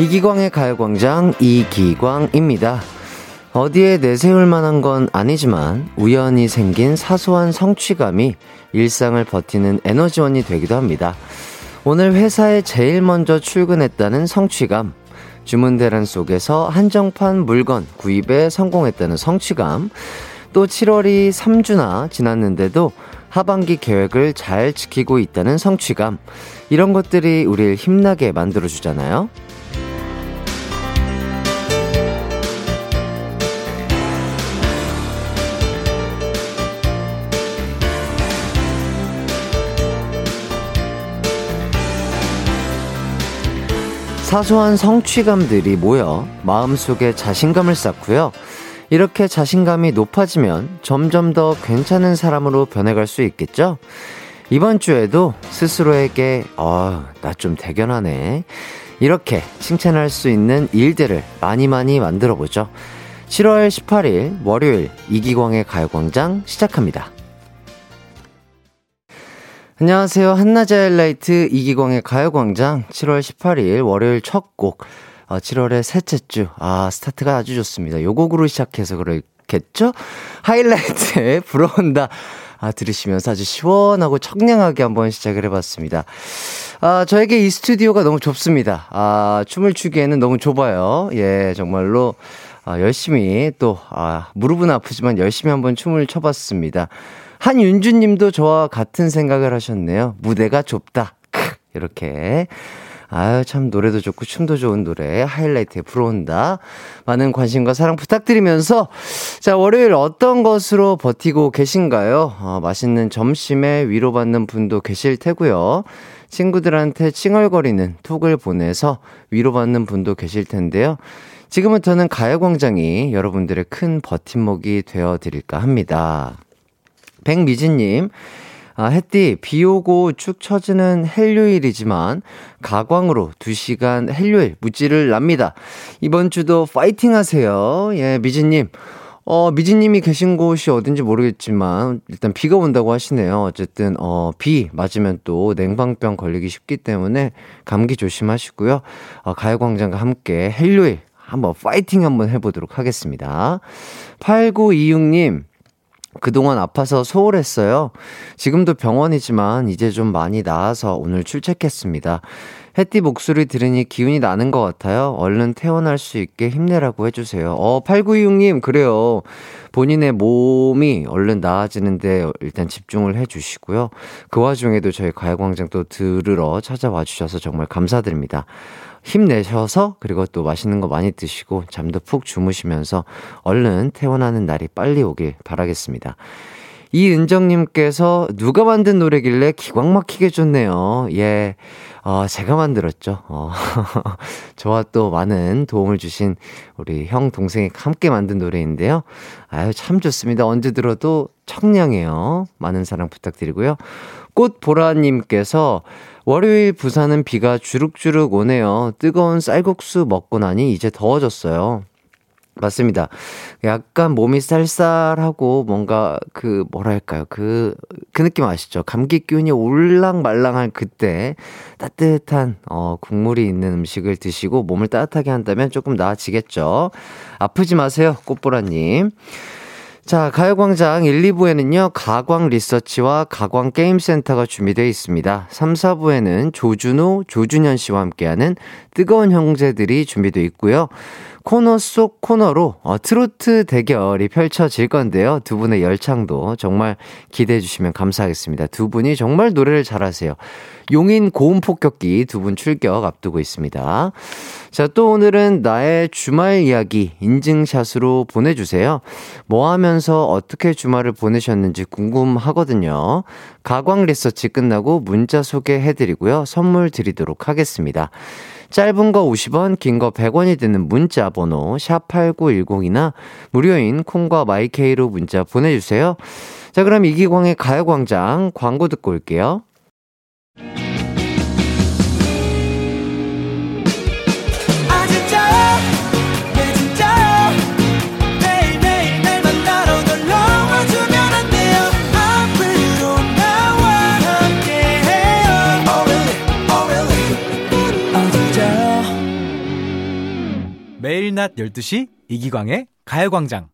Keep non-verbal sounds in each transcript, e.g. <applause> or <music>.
이기광의 가요광장 이기광입니다. 어디에 내세울 만한 건 아니지만 우연히 생긴 사소한 성취감이 일상을 버티는 에너지원이 되기도 합니다. 오늘 회사에 제일 먼저 출근했다는 성취감, 주문 대란 속에서 한정판 물건 구입에 성공했다는 성취감, 또 7월이 3주나 지났는데도 하반기 계획을 잘 지키고 있다는 성취감, 이런 것들이 우리를 힘나게 만들어주잖아요. 사소한 성취감들이 모여 마음속에 자신감을 쌓고요. 이렇게 자신감이 높아지면 점점 더 괜찮은 사람으로 변해갈 수 있겠죠? 이번 주에도 스스로에게, 어, 나좀 대견하네. 이렇게 칭찬할 수 있는 일들을 많이 많이 만들어 보죠. 7월 18일 월요일 이기광의 가요광장 시작합니다. 안녕하세요. 한낮의 하이라이트 이기광의 가요광장 7월 18일 월요일 첫 곡, 어, 7월의 셋째 주. 아, 스타트가 아주 좋습니다. 요 곡으로 시작해서 그렇겠죠? 하이라이트에 <laughs> 불어온다. 아, 들으시면서 아주 시원하고 청량하게 한번 시작을 해봤습니다. 아, 저에게 이 스튜디오가 너무 좁습니다. 아, 춤을 추기에는 너무 좁아요. 예, 정말로. 아, 열심히 또, 아, 무릎은 아프지만 열심히 한번 춤을 춰봤습니다. 한윤주 님도 저와 같은 생각을 하셨네요. 무대가 좁다. 이렇게. 아유, 참, 노래도 좋고, 춤도 좋은 노래, 하이라이트에 불어온다. 많은 관심과 사랑 부탁드리면서, 자, 월요일 어떤 것으로 버티고 계신가요? 어, 맛있는 점심에 위로받는 분도 계실 테고요. 친구들한테 칭얼거리는 톡을 보내서 위로받는 분도 계실 텐데요. 지금부터는 가요광장이 여러분들의 큰 버팀목이 되어 드릴까 합니다. 백미진님, 아, 햇띠, 비 오고 축 처지는 헬요일이지만, 가광으로 2시간 헬요일 무찌를 납니다. 이번 주도 파이팅 하세요. 예, 미진님. 어, 미진님이 계신 곳이 어딘지 모르겠지만, 일단 비가 온다고 하시네요. 어쨌든, 어, 비 맞으면 또 냉방병 걸리기 쉽기 때문에 감기 조심하시고요. 어, 가요광장과 함께 헬요일 한번 파이팅 한번 해보도록 하겠습니다. 8926님, 그동안 아파서 소홀했어요. 지금도 병원이지만 이제 좀 많이 나아서 오늘 출첵했습니다. 햇띠 목소리 들으니 기운이 나는 것 같아요. 얼른 퇴원할 수 있게 힘내라고 해주세요. 어, 8926님, 그래요. 본인의 몸이 얼른 나아지는데 일단 집중을 해주시고요. 그 와중에도 저희 가요광장 또 들으러 찾아와 주셔서 정말 감사드립니다. 힘내셔서 그리고 또 맛있는 거 많이 드시고 잠도 푹 주무시면서 얼른 퇴원하는 날이 빨리 오길 바라겠습니다. 이은정님께서 누가 만든 노래길래 기광 막히게 좋네요. 예. 어, 제가 만들었죠. 어, <laughs> 저와 또 많은 도움을 주신 우리 형, 동생이 함께 만든 노래인데요. 아유, 참 좋습니다. 언제 들어도 청량해요. 많은 사랑 부탁드리고요. 꽃보라님께서 월요일 부산은 비가 주룩주룩 오네요. 뜨거운 쌀국수 먹고 나니 이제 더워졌어요. 맞습니다. 약간 몸이 쌀쌀하고 뭔가 그 뭐랄까요. 그, 그 느낌 아시죠? 감기 기운이 올랑말랑한 그때 따뜻한 어, 국물이 있는 음식을 드시고 몸을 따뜻하게 한다면 조금 나아지겠죠. 아프지 마세요. 꽃보라님. 자, 가요광장 1, 2부에는요, 가광 리서치와 가광 게임센터가 준비되어 있습니다. 3, 4부에는 조준호, 조준현 씨와 함께하는 뜨거운 형제들이 준비되어 있고요. 코너 속 코너로 어, 트로트 대결이 펼쳐질 건데요. 두 분의 열창도 정말 기대해 주시면 감사하겠습니다. 두 분이 정말 노래를 잘하세요. 용인 고음 폭격기 두 분 출격 앞두고 있습니다. 자, 또 오늘은 나의 주말 이야기 인증샷으로 보내주세요. 뭐 하면서 어떻게 주말을 보내셨는지 궁금하거든요. 가광 리서치 끝나고 문자 소개해드리고요. 선물 드리도록 하겠습니다. 짧은 거 50원, 긴 거 100원이 드는 문자 번호 샵8910이나 무료인 콩과 마이케이로 문자 보내주세요. 자, 그럼 이기광의 가요광장 광고 듣고 올게요. 낮 12시 이기광의 가요광장.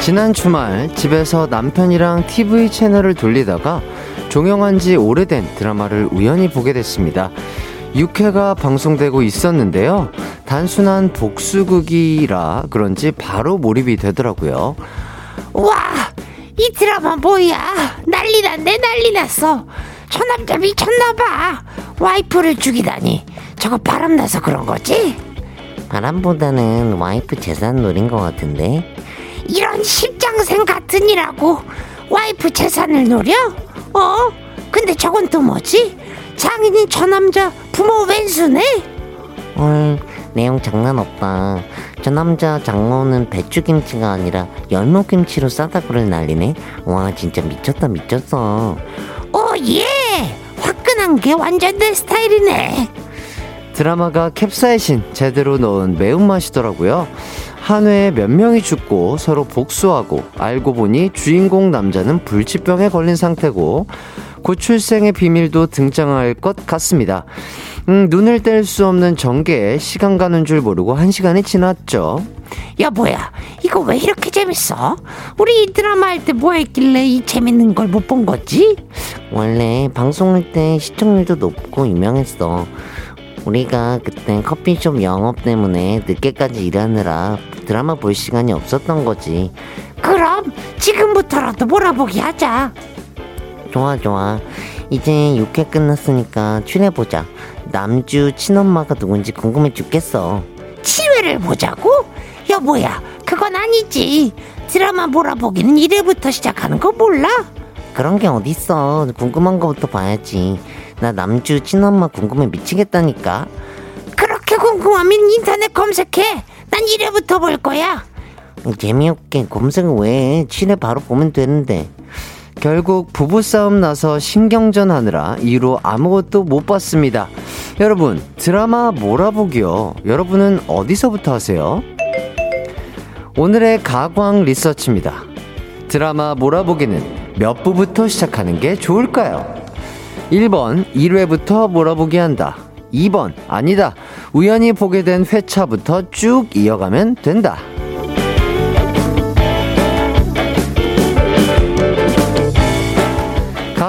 지난 주말 집에서 남편이랑 TV 채널을 돌리다가 종영한 지 오래된 드라마를 우연히 보게 됐습니다. 6회가 방송되고 있었는데요. 단순한 복수극이라 그런지 바로 몰입이 되더라고요. 와, 이 드라마 뭐야? 난리 났네, 난리 났어. 저 남자 미쳤나봐. 와이프를 죽이다니. 저거 바람나서 그런 거지? 바람보다는 와이프 재산 노린 것 같은데? 이런 십장생 같으니라고 와이프 재산을 노려? 어? 근데 저건 또 뭐지? 장인인 저 남자 부모 왼수네? 헐, 내용 장난 없다. 저 남자 장모는 배추김치가 아니라 열무김치로 싸다 그를 날리네. 와, 진짜 미쳤다, 미쳤어. 오, 예! 화끈한 게 완전 내 스타일이네. 드라마가 캡사이신 제대로 넣은 매운맛이더라고요. 한 회에 몇 명이 죽고 서로 복수하고 알고 보니 주인공 남자는 불치병에 걸린 상태고 고출생의 비밀도 등장할 것 같습니다. 음, 눈을 뗄 수 없는 전개에 시간 가는 줄 모르고 한 시간이 지났죠. 야 뭐야 이거 왜 이렇게 재밌어? 우리 이 드라마 할 때 뭐 했길래 이 재밌는 걸 못 본 거지? 원래 방송할 때 시청률도 높고 유명했어. 우리가 그땐 커피숍 영업 때문에 늦게까지 일하느라 드라마 볼 시간이 없었던 거지. 그럼 지금부터라도 몰아보기 하자. 좋아, 좋아. 이제 6회 끝났으니까 출해보자. 남주 친엄마가 누군지 궁금해 죽겠어. 7회를 보자고? 여보야, 그건 아니지. 드라마 몰아보기는 1회부터 시작하는 거 몰라? 그런 게 어딨어. 궁금한 거부터 봐야지. 나 남주 친엄마 궁금해 미치겠다니까. 그렇게 궁금하면 인터넷 검색해. 난 1회부터 볼 거야. 재미없게 검색을 왜 해? 7회 바로 보면 되는데. 결국 부부싸움 나서 신경전 하느라 이후로 아무것도 못 봤습니다. 여러분, 드라마 몰아보기요. 여러분은 어디서부터 하세요? 오늘의 가광 리서치입니다. 드라마 몰아보기는 몇 부부터 시작하는 게 좋을까요? 1번, 1회부터 몰아보기 한다. 2번, 아니다. 우연히 보게 된 회차부터 쭉 이어가면 된다.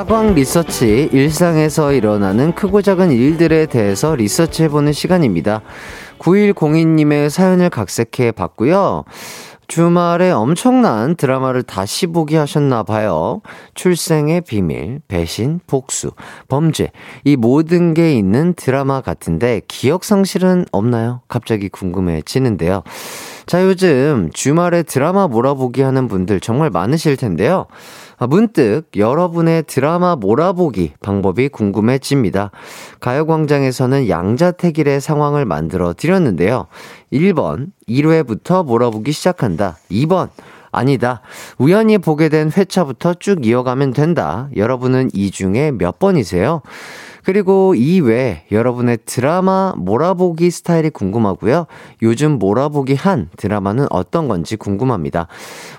가광 리서치, 일상에서 일어나는 크고 작은 일들에 대해서 리서치해보는 시간입니다. 9102님의 사연을 각색해 봤고요. 주말에 엄청난 드라마를 다시 보기 하셨나 봐요. 출생의 비밀, 배신, 복수, 범죄, 이 모든 게 있는 드라마 같은데 기억 상실은 없나요? 갑자기 궁금해지는데요. 자, 요즘 주말에 드라마 몰아보기 하는 분들 정말 많으실 텐데요. 아, 문득 여러분의 드라마 몰아보기 방법이 궁금해집니다. 가요광장에서는 양자택일의 상황을 만들어 드렸는데요. 1번, 1회부터 몰아보기 시작한다. 2번, 아니다. 우연히 보게 된 회차부터 쭉 이어가면 된다. 여러분은 이 중에 몇 번이세요? 그리고 이외 여러분의 드라마 몰아보기 스타일이 궁금하고요. 요즘 몰아보기 한 드라마는 어떤 건지 궁금합니다.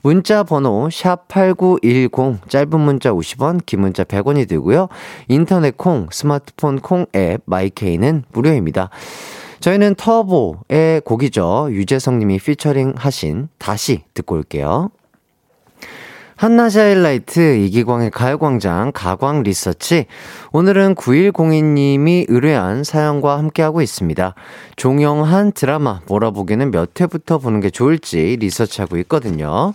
문자 번호 샵8910 짧은 문자 50원, 긴 문자 100원이 들고요. 인터넷 콩, 스마트폰 콩 앱 마이케이는 무료입니다. 저희는 터보의 곡이죠. 유재성 님이 피처링 하신 다시 듣고 올게요. 한낮의 하이라이트 이기광의 가요광장 가광 리서치 오늘은 9102님이 의뢰한 사연과 함께하고 있습니다. 종영한 드라마 몰아보기는 몇 회부터 보는 게 좋을지 리서치하고 있거든요.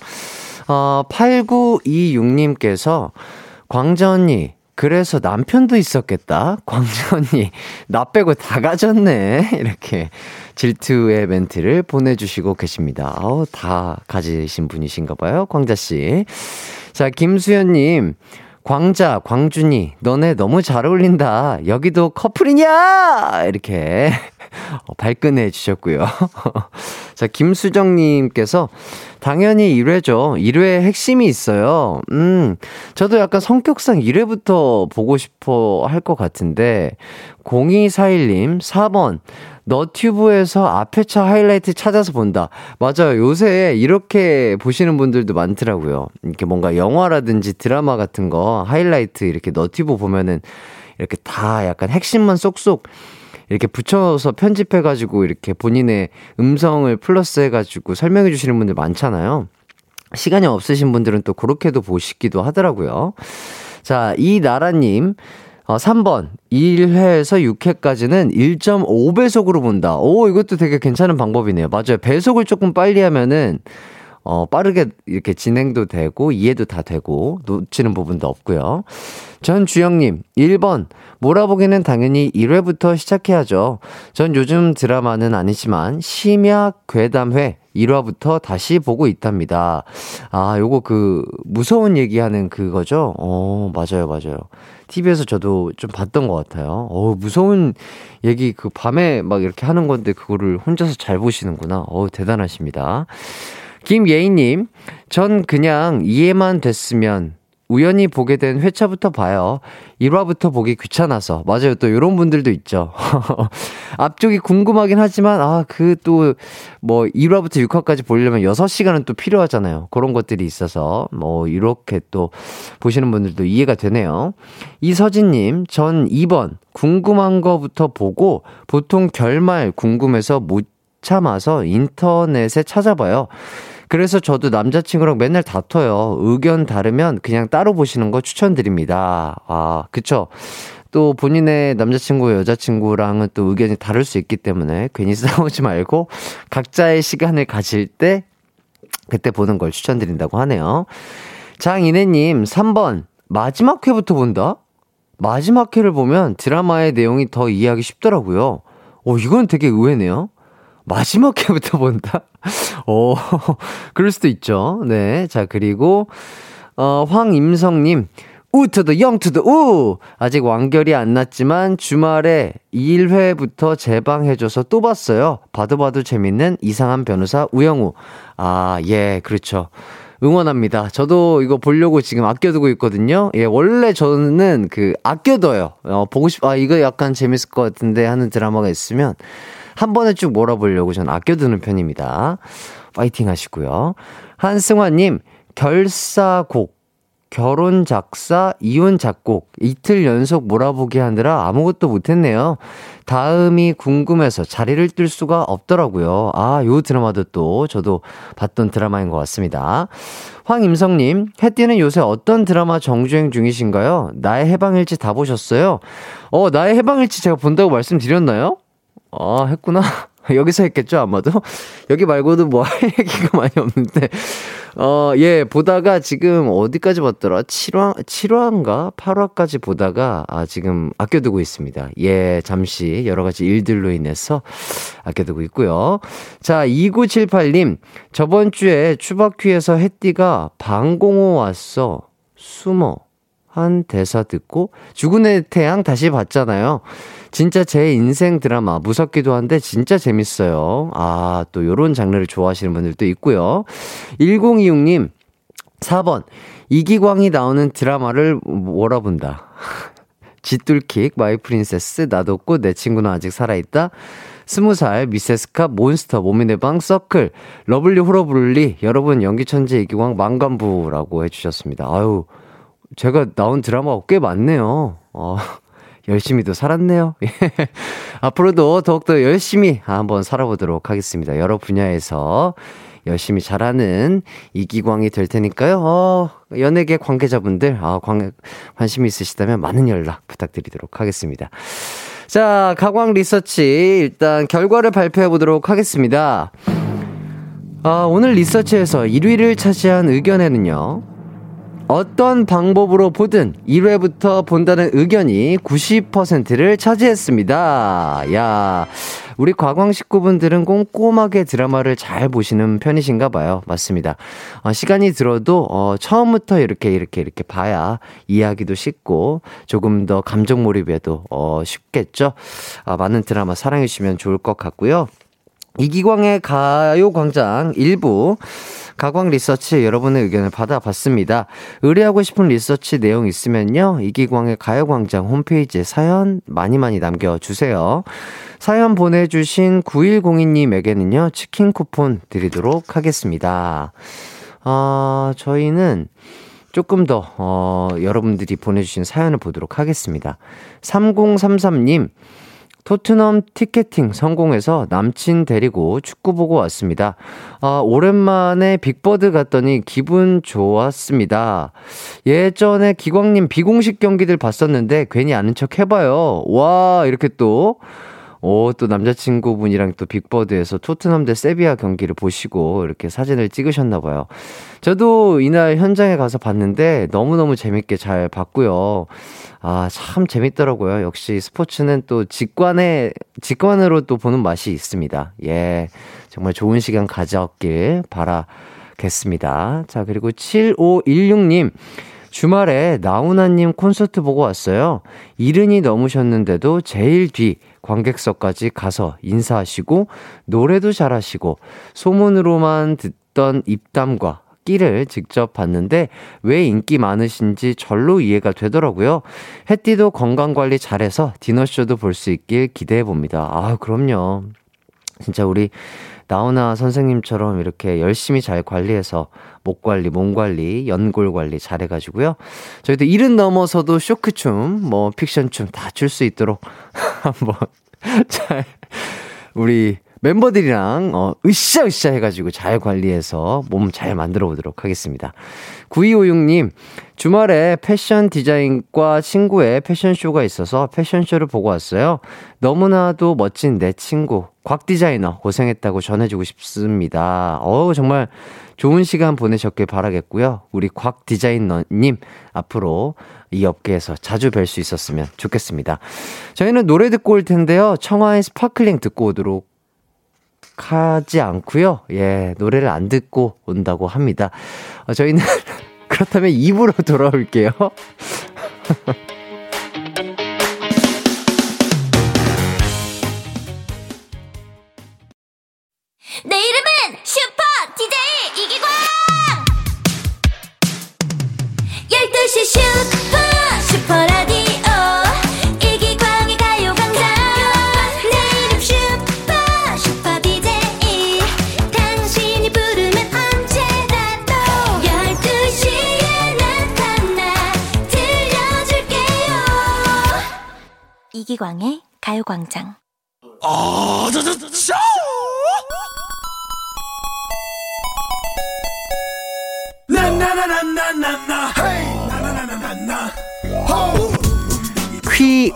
어, 8926님께서 광자 언니 그래서 남편도 있었겠다. <laughs> 광자 언니, 나 빼고 다 가졌네. <laughs> 이렇게 질투의 멘트를 보내주시고 계십니다. 아우, 다 가지신 분이신가 봐요. 광자씨. 자, 김수현님. 광자, 광준이, 너네 너무 잘 어울린다. 여기도 커플이냐? 이렇게 어, 발끈해 주셨고요. <laughs> 자, 김수정님께서 당연히 1회죠. 1회에 핵심이 있어요. 음, 저도 약간 성격상 1회부터 보고 싶어 할 것 같은데, 0241님, 4번. 너튜브에서 앞에 차 하이라이트 찾아서 본다. 맞아요. 요새 이렇게 보시는 분들도 많더라고요. 이렇게 뭔가 영화라든지 드라마 같은 거 하이라이트 이렇게 너튜브 보면은 이렇게 다 약간 핵심만 쏙쏙 이렇게 붙여서 편집해가지고 이렇게 본인의 음성을 플러스 해가지고 설명해 주시는 분들 많잖아요. 시간이 없으신 분들은 또 그렇게도 보시기도 하더라고요. 자, 이나라님. 어, 3번. 1회에서 6회까지는 1.5배속으로 본다. 오, 이것도 되게 괜찮은 방법이네요. 맞아요. 배속을 조금 빨리 하면은, 어, 빠르게 이렇게 진행도 되고, 이해도 다 되고, 놓치는 부분도 없고요. 전 주영님, 1번. 몰아보기는 당연히 1회부터 시작해야죠. 전 요즘 드라마는 아니지만, 심야 괴담회 1화부터 다시 보고 있답니다. 아, 요거 그, 무서운 얘기하는 그거죠? 어, 맞아요, 맞아요. TV에서 저도 좀 봤던 것 같아요. 어, 무서운 얘기 그 밤에 막 이렇게 하는 건데 그거를 혼자서 잘 보시는구나. 어, 대단하십니다. 김예희님, 전 그냥 이해만 됐으면 우연히 보게 된 회차부터 봐요. 1화부터 보기 귀찮아서. 맞아요. 또 이런 분들도 있죠. <laughs> 앞쪽이 궁금하긴 하지만, 아, 그 또, 뭐, 1화부터 6화까지 보려면 6시간은 또 필요하잖아요. 그런 것들이 있어서, 뭐, 이렇게 또 보시는 분들도 이해가 되네요. 이서진님, 전 2번, 궁금한 거부터 보고, 보통 결말 궁금해서 못 참아서 인터넷에 찾아봐요. 그래서 저도 남자친구랑 맨날 다퉈요. 의견 다르면 그냥 따로 보시는 거 추천드립니다. 아, 그쵸. 또 본인의 남자친구, 여자친구랑은 또 의견이 다를 수 있기 때문에 괜히 <laughs> 싸우지 말고 각자의 시간을 가질 때 그때 보는 걸 추천드린다고 하네요. 장인혜님, 3번. 마지막 회부터 본다? 마지막 회를 보면 드라마의 내용이 더 이해하기 쉽더라고요. 오, 이건 되게 의외네요. 마지막 회부터 본다? 오, <laughs> 그럴 수도 있죠. 네. 자, 그리고, 어, 황임성님. 우 to the 영 to the 우! 아직 완결이 안 났지만 주말에 1회부터 재방해줘서 또 봤어요. 봐도 봐도 재밌는 이상한 변호사 우영우. 아, 예, 그렇죠. 응원합니다. 저도 이거 보려고 지금 아껴두고 있거든요. 예, 원래 저는 그 아껴둬요. 어, 보고 싶, 아, 이거 약간 재밌을 것 같은데 하는 드라마가 있으면 한 번에 쭉 몰아보려고 전 아껴두는 편입니다. 파이팅 하시고요. 한승환님, 결사곡. 결혼 작사, 이혼 작곡. 이틀 연속 몰아보기 하느라 아무것도 못했네요. 다음이 궁금해서 자리를 뜰 수가 없더라고요. 아, 요 드라마도 또 저도 봤던 드라마인 것 같습니다. 황임성님, 해띠는 요새 어떤 드라마 정주행 중이신가요? 나의 해방일지 다 보셨어요? 어, 나의 해방일지 제가 본다고 말씀드렸나요? 아, 했구나. <laughs> 여기서 했겠죠, 아마도? 여기 말고도 뭐 할 <laughs> 얘기가 많이 없는데. 어, 예, 보다가 지금 어디까지 봤더라? 7화, 7화인가? 8화까지 보다가, 아, 지금 아껴두고 있습니다. 예, 잠시 여러 가지 일들로 인해서 아껴두고 있고요. 자, 2978님. 저번 주에 추바퀴에서 햇띠가 방공호 왔어. 숨어. 한 대사 듣고 죽은 애 태양 다시 봤잖아요. 진짜 제 인생 드라마 무섭기도 한데 진짜 재밌어요. 아, 또 요런 장르를 좋아하시는 분들도 있고요. 1026님 4번 이기광이 나오는 드라마를 몰아본다. <laughs> 짓뚫킥 마이 프린세스 나도 없고 내 친구는 아직 살아있다. 스무 살 미세스카 몬스터 몸이 내방 서클 Lovely Horribly 여러분 연기 천재 이기광 많관부라고 해주셨습니다. 아유 제가 나온 드라마가 꽤 많네요. 어, 열심히도 살았네요. <laughs> 예. 앞으로도 더욱더 열심히 한번 살아보도록 하겠습니다. 여러 분야에서 열심히 잘하는 이기광이 될 테니까요. 어, 연예계 관계자분들, 아, 관, 관심 있으시다면 많은 연락 부탁드리도록 하겠습니다. 자, 가광 리서치 일단 결과를 발표해 보도록 하겠습니다. 아, 오늘 리서치에서 1위를 차지한 의견에는요. 어떤 방법으로 보든 1회부터 본다는 의견이 90%를 차지했습니다. 야, 우리 과광 식구분들은 꼼꼼하게 드라마를 잘 보시는 편이신가 봐요. 맞습니다. 어, 시간이 들어도, 어, 처음부터 이렇게, 이렇게, 이렇게 봐야 이해하기도 쉽고, 조금 더 감정 몰입에도, 어, 쉽겠죠? 아, 많은 드라마 사랑해 주시면 좋을 것 같고요. 이기광의 가요광장 일부 가광 리서치 여러분의 의견을 받아봤습니다. 의뢰하고 싶은 리서치 내용 있으면요. 이기광의 가요광장 홈페이지에 사연 많이 많이 남겨주세요. 사연 보내주신 9102님에게는요. 치킨 쿠폰 드리도록 하겠습니다. 아, 저희는 조금 더, 어, 여러분들이 보내주신 사연을 보도록 하겠습니다. 3033님, 토트넘 티켓팅 성공해서 남친 데리고 축구 보고 왔습니다. 아, 오랜만에 빅버드 갔더니 기분 좋았습니다. 예전에 기광님 비공식 경기들 봤었는데 괜히 아는 척 해봐요. 와, 이렇게 또, 오, 또 남자친구분이랑 또 빅버드에서 토트넘 대 세비야 경기를 보시고 이렇게 사진을 찍으셨나 봐요. 저도 이날 현장에 가서 봤는데 너무너무 재밌게 잘 봤고요. 아, 참 재밌더라고요. 역시 스포츠는 또 직관에, 직관으로 또 보는 맛이 있습니다. 예. 정말 좋은 시간 가졌길 바라겠습니다. 자, 그리고 7516님. 주말에 나훈아님 콘서트 보고 왔어요. 이른이 넘으셨는데도 제일 뒤 관객석까지 가서 인사하시고 노래도 잘하시고 소문으로만 듣던 입담과 끼를 직접 봤는데 왜 인기 많으신지 절로 이해가 되더라고요. 해띠도 건강 관리 잘해서 디너쇼도 볼 수 있길 기대해 봅니다. 아, 그럼요. 진짜 우리 나훈아 선생님처럼 이렇게 열심히 잘 관리해서 목 관리, 몸 관리, 연골 관리 잘해가지고요. 저희도 일은 넘어서도 쇼크춤, 뭐 픽션춤 다 출 수 있도록 <laughs> 한번 잘 우리 멤버들이랑 어 으쌰으쌰 해가지고 잘 관리해서 몸 잘 만들어 보도록 하겠습니다. 9256님 주말에 패션 디자인과 친구의 패션쇼가 있어서 패션쇼를 보고 왔어요. 너무나도 멋진 내 친구 곽 디자이너 고생했다고 전해주고 싶습니다. 어우 정말 좋은 시간 보내셨길 바라겠고요. 우리 곽 디자이너님 앞으로 이 업계에서 자주 뵐 수 있었으면 좋겠습니다. 저희는 노래 듣고 올 텐데요. 청하의 Sparkling 듣고 오도록 하지 않고요. 예, 노래를 안 듣고 온다고 합니다. 어, 저희는 <laughs> 그렇다면 입으로 돌아올게요. <laughs>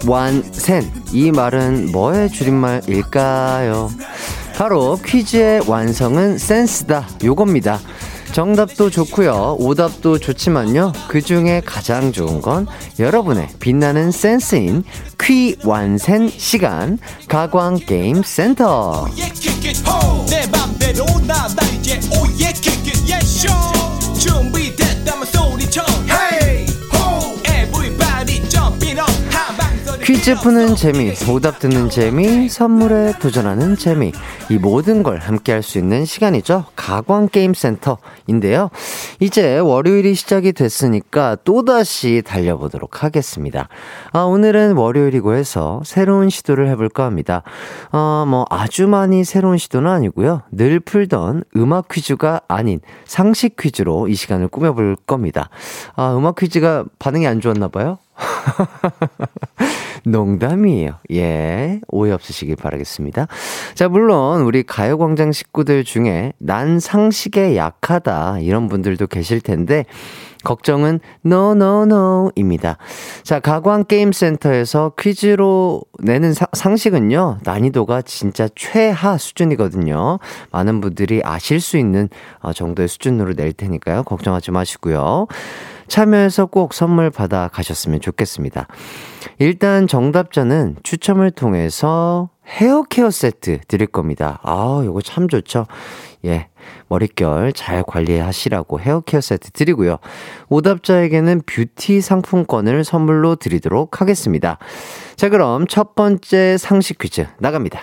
완센 이 말은 뭐의 줄임말일까요? 바로 퀴즈의 완성은 센스다 요겁니다. 정답도 좋고요. 오답도 좋지만요. 그 중에 가장 좋은 건 여러분의 빛나는 센스인 퀴 완센 시간 가광 게임 센터. 퀴즈 푸는 재미, 오답 듣는 재미, 선물에 도전하는 재미, 이 모든 걸 함께 할 수 있는 시간이죠. 가광게임센터인데요. 이제 월요일이 시작이 됐으니까 또다시 달려보도록 하겠습니다. 아, 오늘은 월요일이고 해서 새로운 시도를 해볼까 합니다. 어, 뭐, 아주 많이 새로운 시도는 아니고요. 늘 풀던 음악 퀴즈가 아닌 상식 퀴즈로 이 시간을 꾸며볼 겁니다. 아, 음악 퀴즈가 반응이 안 좋았나봐요? <laughs> 농담이에요. 예. 오해 없으시길 바라겠습니다. 자, 물론 우리 가요광장 식구들 중에 난 상식에 약하다 이런 분들도 계실 텐데 걱정은 no no no입니다. 자, 가광 게임 센터에서 퀴즈로 내는 사, 상식은요. 난이도가 진짜 최하 수준이거든요. 많은 분들이 아실 수 있는 어, 정도의 수준으로 낼 테니까요. 걱정하지 마시고요. 참여해서 꼭 선물 받아 가셨으면 좋겠습니다. 일단 정답자는 추첨을 통해서 헤어 케어 세트 드릴 겁니다. 아, 요거 참 좋죠. 예. 머릿결 잘 관리하시라고 헤어 케어 세트 드리고요. 오답자에게는 뷰티 상품권을 선물로 드리도록 하겠습니다. 자, 그럼 첫 번째 상식 퀴즈 나갑니다.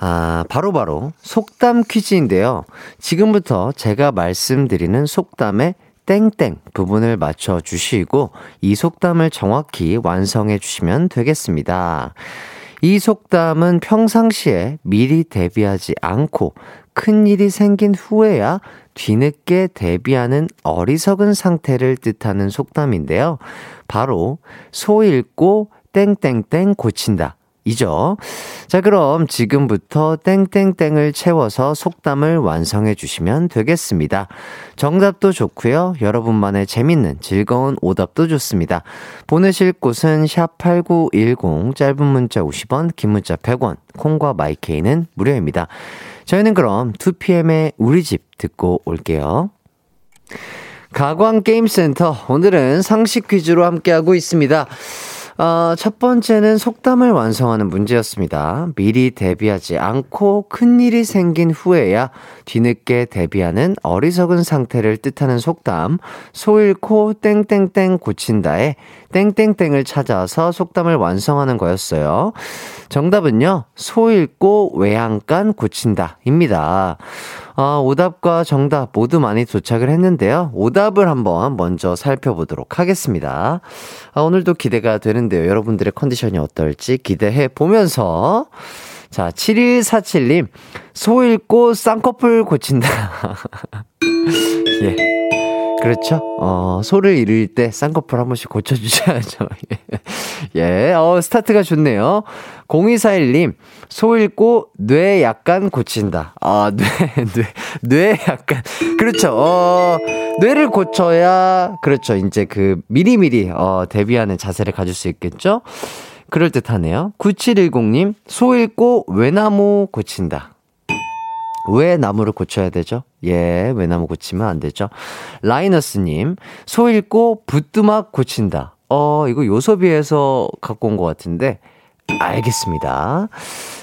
아, 바로바로 바로 속담 퀴즈인데요. 지금부터 제가 말씀드리는 속담의 땡땡 부분을 맞춰 주시고 이 속담을 정확히 완성해 주시면 되겠습니다. 이 속담은 평상시에 미리 대비하지 않고 큰 일이 생긴 후에야 뒤늦게 대비하는 어리석은 상태를 뜻하는 속담인데요. 바로 소 읽고 땡땡땡 고친다. 이죠. 자, 그럼 지금부터 땡땡땡을 채워서 속담을 완성해 주시면 되겠습니다. 정답도 좋고요. 여러분만의 재밌는 즐거운 오답도 좋습니다. 보내실 곳은 샵8910 짧은 문자 50원, 긴 문자 100원, 콩과 마이케이는 무료입니다. 저희는 그럼 2PM의 우리 집 듣고 올게요. 가광게임센터 오늘은 상식 퀴즈로 함께하고 있습니다. 어, 첫 번째는 속담을 완성하는 문제였습니다. 미리 대비하지 않고 큰 일이 생긴 후에야 뒤늦게 대비하는 어리석은 상태를 뜻하는 속담, 소 잃고 땡땡땡 고친다에 땡땡땡을 찾아서 속담을 완성하는 거였어요. 정답은요, 소 잃고 외양간 고친다. 입니다. 아, 오답과 정답 모두 많이 도착을 했는데요. 오답을 한번 먼저 살펴보도록 하겠습니다. 아, 오늘도 기대가 되는데요. 여러분들의 컨디션이 어떨지 기대해 보면서. 자, 7147님, 소 잃고 쌍꺼풀 고친다. <laughs> 예. 그렇죠. 어, 소를 잃을 때 쌍꺼풀 한 번씩 고쳐주셔야죠. <laughs> 예, 어, 스타트가 좋네요. 0241님, 소 잃고 뇌 약간 고친다. 아, 뇌, <laughs> 뇌, 뇌 약간. 그렇죠. 어, 뇌를 고쳐야, 그렇죠. 이제 그, 미리미리, 어, 대비하는 자세를 가질 수 있겠죠? 그럴듯 하네요. 9710님, 소 잃고 외나무 고친다. 왜 나무를 고쳐야 되죠? 예, 왜 나무 고치면 안 되죠? 라이너스님, 소 잃고 부뚜막 고친다. 어, 이거 요소비에서 갖고 온 것 같은데, 알겠습니다.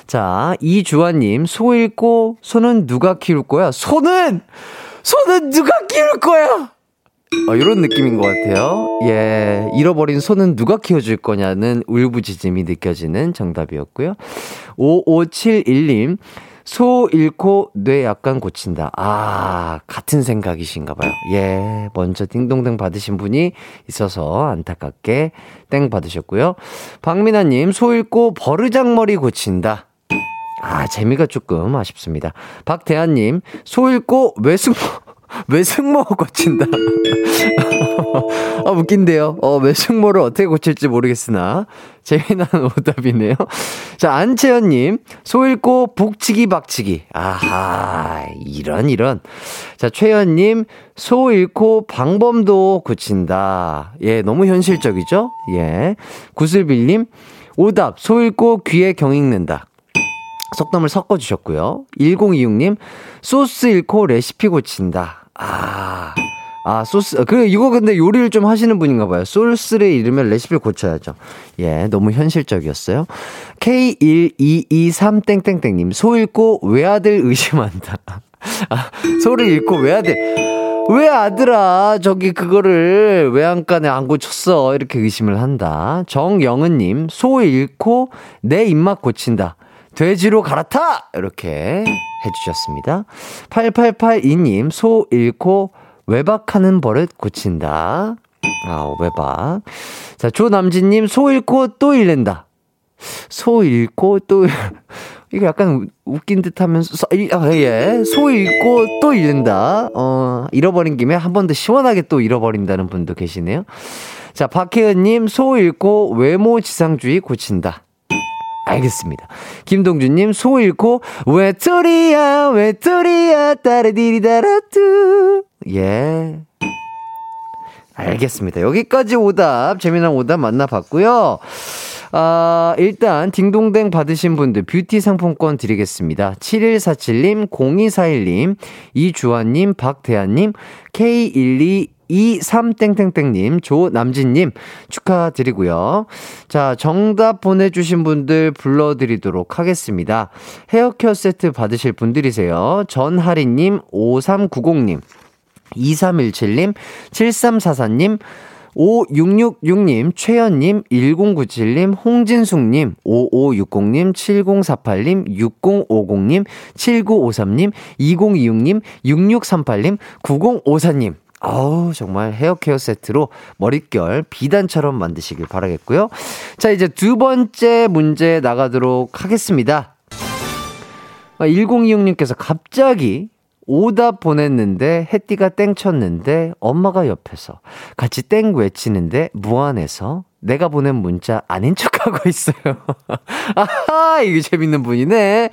자, 이주환님, 소 잃고 소는 누가 키울 거야? 소는! 소는 누가 키울 거야? 어, 이런 느낌인 것 같아요. 예, 잃어버린 소는 누가 키워줄 거냐는 울부짖음이 느껴지는 정답이었고요. 5571님, 소 잃고 뇌 약간 고친다. 아, 같은 생각이신가 봐요. 예, 먼저 띵동댕 받으신 분이 있어서 안타깝게 땡 받으셨고요. 박민아님, 소 잃고 버르장머리 고친다. 아, 재미가 조금 아쉽습니다. 박대한님, 소 잃고 외숙모, 외숙모 고친다. 아, 웃긴데요. 어, 외숙모를 어떻게 고칠지 모르겠으나, 재미난 <laughs> 오답이네요. 자, 안채연님, 소 읽고 북치기 박치기. 아하, 이런, 이런. 자, 최연님, 소 잃고 방범도 고친다. 예, 너무 현실적이죠? 예. 구슬빌님, 오답, 소 읽고 귀에 경 읽는다. 속담을 섞어주셨고요. 1026님, 소스 잃고 레시피 고친다. 아, 아, 소스, 그, 이거 근데 요리를 좀 하시는 분인가 봐요. 소스를 잃으면 레시피를 고쳐야죠. 예, 너무 현실적이었어요. K1223땡땡땡님, 소 잃고 외아들 의심한다. <laughs> 아, 소를 잃고 외아들. 왜 아들아, 저기 그거를 외양간에 안 고쳤어. 이렇게 의심을 한다. 정영은님, 소 잃고 내 입맛 고친다. 돼지로 갈아타! 이렇게 해주셨습니다. 8882님, 소 잃고 외박하는 버릇 고친다. 아, 외박. 자, 조남진님, 소 잃고 또 잃는다. 소 잃고 또, <laughs> 이거 약간 웃긴 듯 하면서, 아, 예. 소 잃고 또 잃는다. 어, 잃어버린 김에 한 번 더 시원하게 또 잃어버린다는 분도 계시네요. 자, 박혜은님, 소 잃고 외모 지상주의 고친다. 알겠습니다. 김동준님, 소 잃고, 외톨이야, 외톨이야, 따르디리다라뚜. 예. 알겠습니다. 여기까지 오답, 재미난 오답 만나봤고요. 아, 일단, 딩동댕 받으신 분들 뷰티 상품권 드리겠습니다. 7147님, 0241님, 이주환님, 박대한님, K12 23땡땡땡님, 조남진님 축하드리고요. 자, 정답 보내주신 분들 불러드리도록 하겠습니다. 헤어케어 세트 받으실 분들이세요. 전하리님, 5390님, 2317님, 7344님, 5666님, 최연님, 1097님, 홍진숙님, 5560님, 7048님, 6050님, 7953님, 2026님, 6638님, 9054님. 어우, 정말 헤어 케어 세트로 머릿결 비단처럼 만드시길 바라겠고요. 자, 이제 두 번째 문제 나가도록 하겠습니다. 1026님께서 갑자기 오답 보냈는데 해띠가 땡 쳤는데 엄마가 옆에서 같이 땡 외치는데 무안해서 내가 보낸 문자 아닌 척하고 있어요. <laughs> 아하 이게 재밌는 분이네.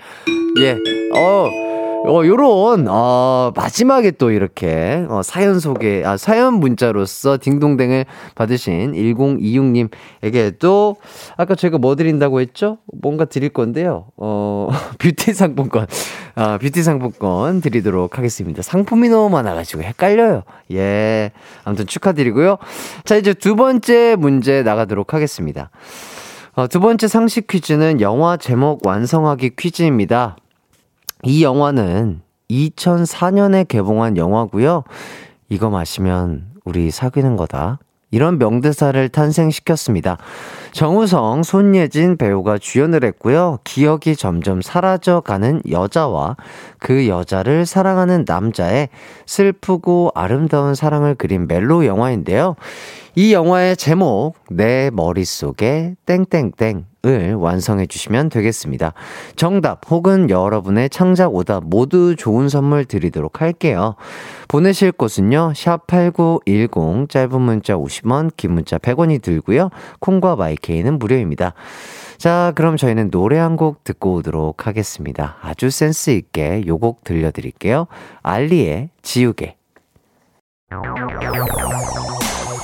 예. 어. 어, 요런, 어, 마지막에 또 이렇게, 어, 사연 소개, 아, 사연 문자로서 딩동댕을 받으신 1026님에게도, 아까 제가 뭐 드린다고 했죠? 뭔가 드릴 건데요. 어, <laughs> 뷰티 상품권, 아, 뷰티 상품권 드리도록 하겠습니다. 상품이 너무 많아가지고 헷갈려요. 예. 아무튼 축하드리고요. 자, 이제 두 번째 문제 나가도록 하겠습니다. 어, 두 번째 상식 퀴즈는 영화 제목 완성하기 퀴즈입니다. 이 영화는 2004년에 개봉한 영화고요. 이거 마시면 우리 사귀는 거다. 이런 명대사를 탄생시켰습니다. 정우성, 손예진 배우가 주연을 했고요. 기억이 점점 사라져가는 여자와 그 여자를 사랑하는 남자의 슬프고 아름다운 사랑을 그린 멜로 영화인데요. 이 영화의 제목, 내 머릿속에 땡땡땡을 완성해 주시면 되겠습니다. 정답 혹은 여러분의 창작 오답 모두 좋은 선물 드리도록 할게요. 보내실 곳은요, 샵 8910, 짧은 문자 50원, 긴 문자 100원이 들고요. 콩과 마이케이는 무료입니다. 자, 그럼 저희는 노래 한 곡 듣고 오도록 하겠습니다. 아주 센스 있게 요곡 들려 드릴게요. 알리의 지우개.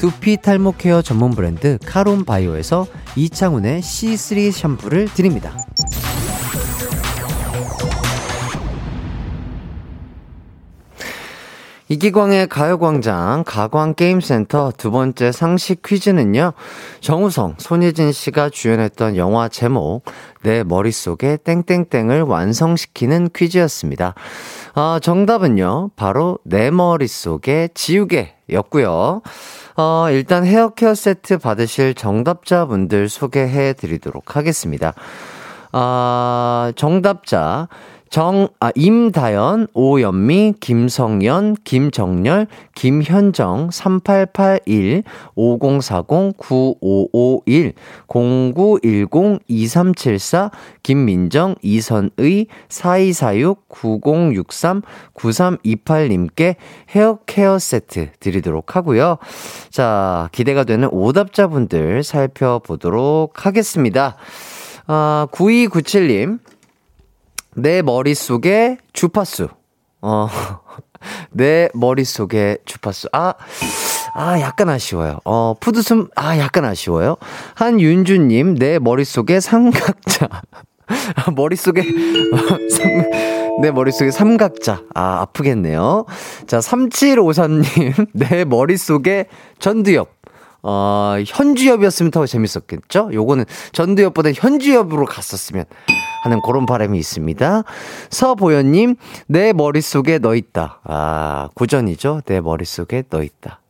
두피 탈모 케어 전문 브랜드 카론 바이오에서 이창훈의 C3 샴푸를 드립니다. 이기광의 가요광장 가광게임센터 두 번째 상식 퀴즈는요, 정우성, 손예진 씨가 주연했던 영화 제목, 내 머릿속에 땡땡땡을 완성시키는 퀴즈였습니다. 아, 정답은요, 바로 내 머릿속에 지우개였고요. 어, 일단 헤어케어 세트 받으실 정답자분들 소개해 드리도록 하겠습니다. 아, 정답자, 정, 아, 임다연, 오연미, 김성연, 김정렬, 김현정, 3881, 5040, 9551, 0910, 2374, 김민정, 이선의, 4246, 9063, 9328님께 헤어 케어 세트 드리도록 하고요. 자, 기대가 되는 오답자분들 살펴보도록 하겠습니다. 아, 9297님. 내 머릿속에 주파수. 어, <laughs> 내 머릿속에 주파수. 아, 아, 약간 아쉬워요. 어, 푸드숨, 아, 약간 아쉬워요. 한윤주님, 내 머릿속에 삼각자. 아, <laughs> 머릿속에, 어, <laughs> 삼, 내 머릿속에 삼각자. 아, 아프겠네요. 자, 3753님, 내 머릿속에 전두엽. 어, 현주엽이었으면 더 재밌었겠죠? 요거는 전두엽보다 현주엽으로 갔었으면 하는 그런 바람이 있습니다. 서보현님, 내 머릿속에 너 있다. 아, 구전이죠? 내 머릿속에 너 있다.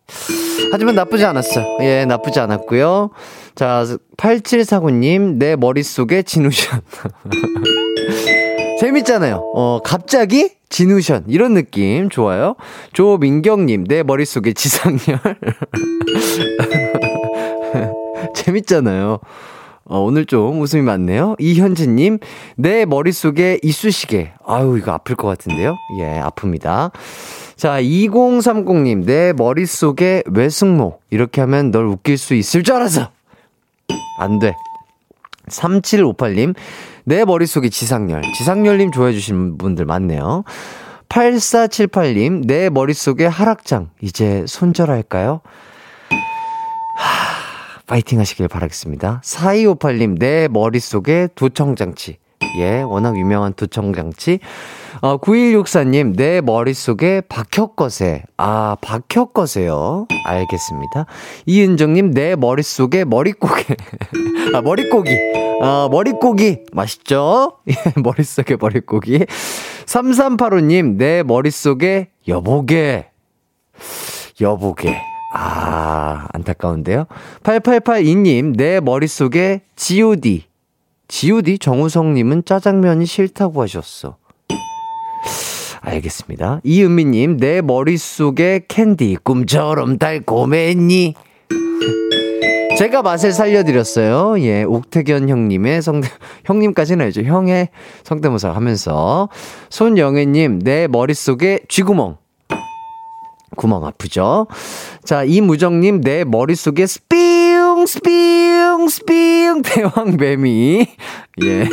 하지만 나쁘지 않았어요. 예, 나쁘지 않았고요. 자, 8749님, 내 머릿속에 진우션. <laughs> 재밌잖아요. 어, 갑자기 진우션. 이런 느낌 좋아요. 조민경님, 내 머릿속에 지상렬. <laughs> 재밌잖아요. 어, 오늘 좀 웃음이 많네요. 이현진님, 내 머릿속에 이쑤시개. 아유, 이거 아플 것 같은데요? 예, 아픕니다. 자, 2030님, 내 머릿속에 외숙모. 이렇게 하면 널 웃길 수 있을 줄 알았어! 안 돼. 3758님, 내 머릿속에 지상렬. 지상렬님 좋아해주시는 분들 많네요. 8478님, 내 머릿속에 하락장. 이제 손절할까요? 하, 파이팅 하시길 바라겠습니다. 4258님, 내 머릿속에 도청장치. 예, 워낙 유명한 도청장치. 어, 9164님, 내 머릿속에 박혁거세. 아, 박혁거세요. 알겠습니다. 이은정님, 내 머릿속에 머릿고개. <laughs> 아, 머릿고기. 아, 머릿고기. 맛있죠? <laughs> 예, 머릿속에 머릿고기. 3385님, 내 머릿속에 여보게. 여보게. 아, 안타까운데요. 8882님, 내 머릿속에 GOD. GOD 정우성님은 짜장면이 싫다고 하셨어. 알겠습니다. 이은미님, 내 머릿속에 캔디, 꿈처럼 달콤했니? 제가 맛을 살려드렸어요. 예, 옥태견 형님의 성대, <laughs> 형님까지는 알죠. 형의 성대모사 하면서. 손영애님, 내 머릿속에 쥐구멍. 구멍 아프죠? 자, 이무정님, 내 머릿속에 스피웅, 스피웅, 스피웅, 대왕매미. <laughs> 예.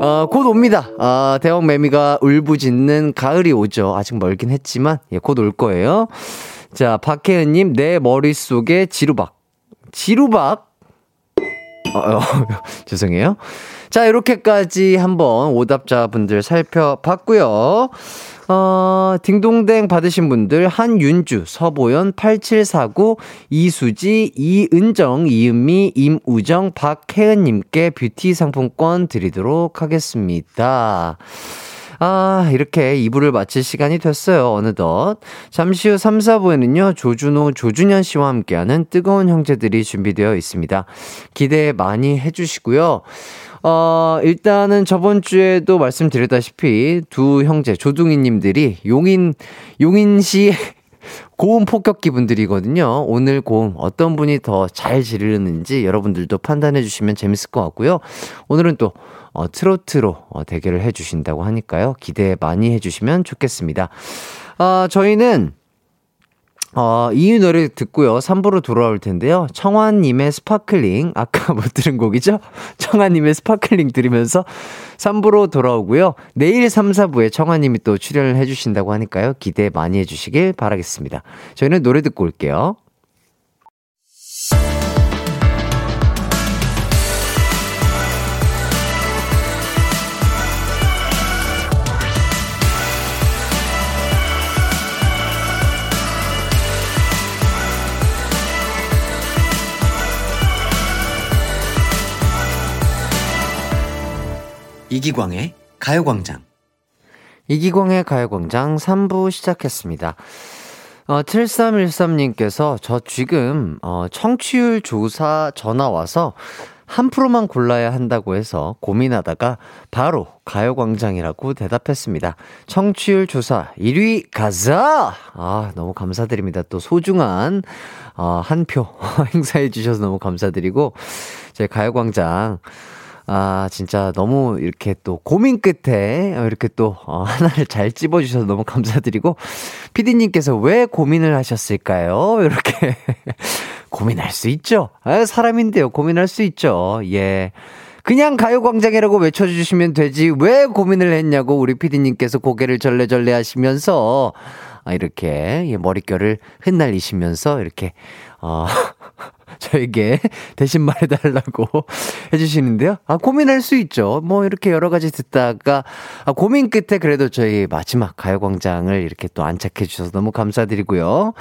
어, 곧 옵니다. 아, 대왕매미가 울부짖는 가을이 오죠. 아직 멀긴 했지만, 예, 곧 올 거예요. 자, 박혜은님, 내 머릿속에 지루박. 지루박? 어, 어, <laughs> 죄송해요. 자, 이렇게까지 한번 오답자분들 살펴봤고요. 어, 딩동댕 받으신 분들 한윤주, 서보연, 8749, 이수지, 이은정, 이은미, 임우정, 박혜은 님께 뷰티 상품권 드리도록 하겠습니다. 아, 이렇게 2부를 마칠 시간이 됐어요. 어느덧. 잠시 후 3, 4부에는요, 조준호, 조준현 씨와 함께하는 뜨거운 형제들이 준비되어 있습니다. 기대 많이 해주시고요. 어, 일단은 저번 주에도 말씀드렸다시피 두 형제, 조둥이 님들이 용인, 용인 시 <laughs> 고음 폭격기 분들이거든요. 오늘 고음 어떤 분이 더 잘 지르는지 여러분들도 판단해 주시면 재밌을 것 같고요. 오늘은 또 어, 트로트로 어, 대결을 해 주신다고 하니까요. 기대 많이 해 주시면 좋겠습니다. 어, 저희는 어, 이 노래 듣고요. 3부로 돌아올 텐데요. 청하님의 Sparkling. 아까 <laughs> 못 들은 곡이죠? 청하님의 Sparkling 들으면서 3부로 돌아오고요. 내일 3, 4부에 청하님이 또 출연을 해주신다고 하니까요. 기대 많이 해주시길 바라겠습니다. 저희는 노래 듣고 올게요. 이기광의 가요광장. 이기광의 가요광장 3부 시작했습니다. 어, 7313님께서 저 지금, 어, 청취율 조사 전화 와서 한 프로만 골라야 한다고 해서 고민하다가 바로 가요광장이라고 대답했습니다. 청취율 조사 1위 가자! 아, 너무 감사드립니다. 또 소중한, 어, 한 표 <laughs> 행사해 주셔서 너무 감사드리고, 제 가요광장, 아, 진짜 너무 이렇게 또 고민 끝에 이렇게 또 어, <laughs> 하나를 잘 찝어주셔서 너무 감사드리고, 피디님께서 왜 고민을 하셨을까요? 이렇게 <laughs> 고민할 수 있죠. 아, 사람인데요. 고민할 수 있죠. 예. 그냥 가요광장이라고 외쳐주시면 되지. 왜 고민을 했냐고 우리 피디님께서 고개를 절레절레 하시면서, 아, 이렇게 예, 머릿결을 흩날리시면서 이렇게 어 <laughs> 저에게 <laughs> 대신 말해달라고 <laughs> 해주시는데요. 아, 고민할 수 있죠. 뭐, 이렇게 여러 가지 듣다가, 아, 고민 끝에 그래도 저희 마지막 가요광장을 이렇게 또 안착해 주셔서 너무 감사드리고요.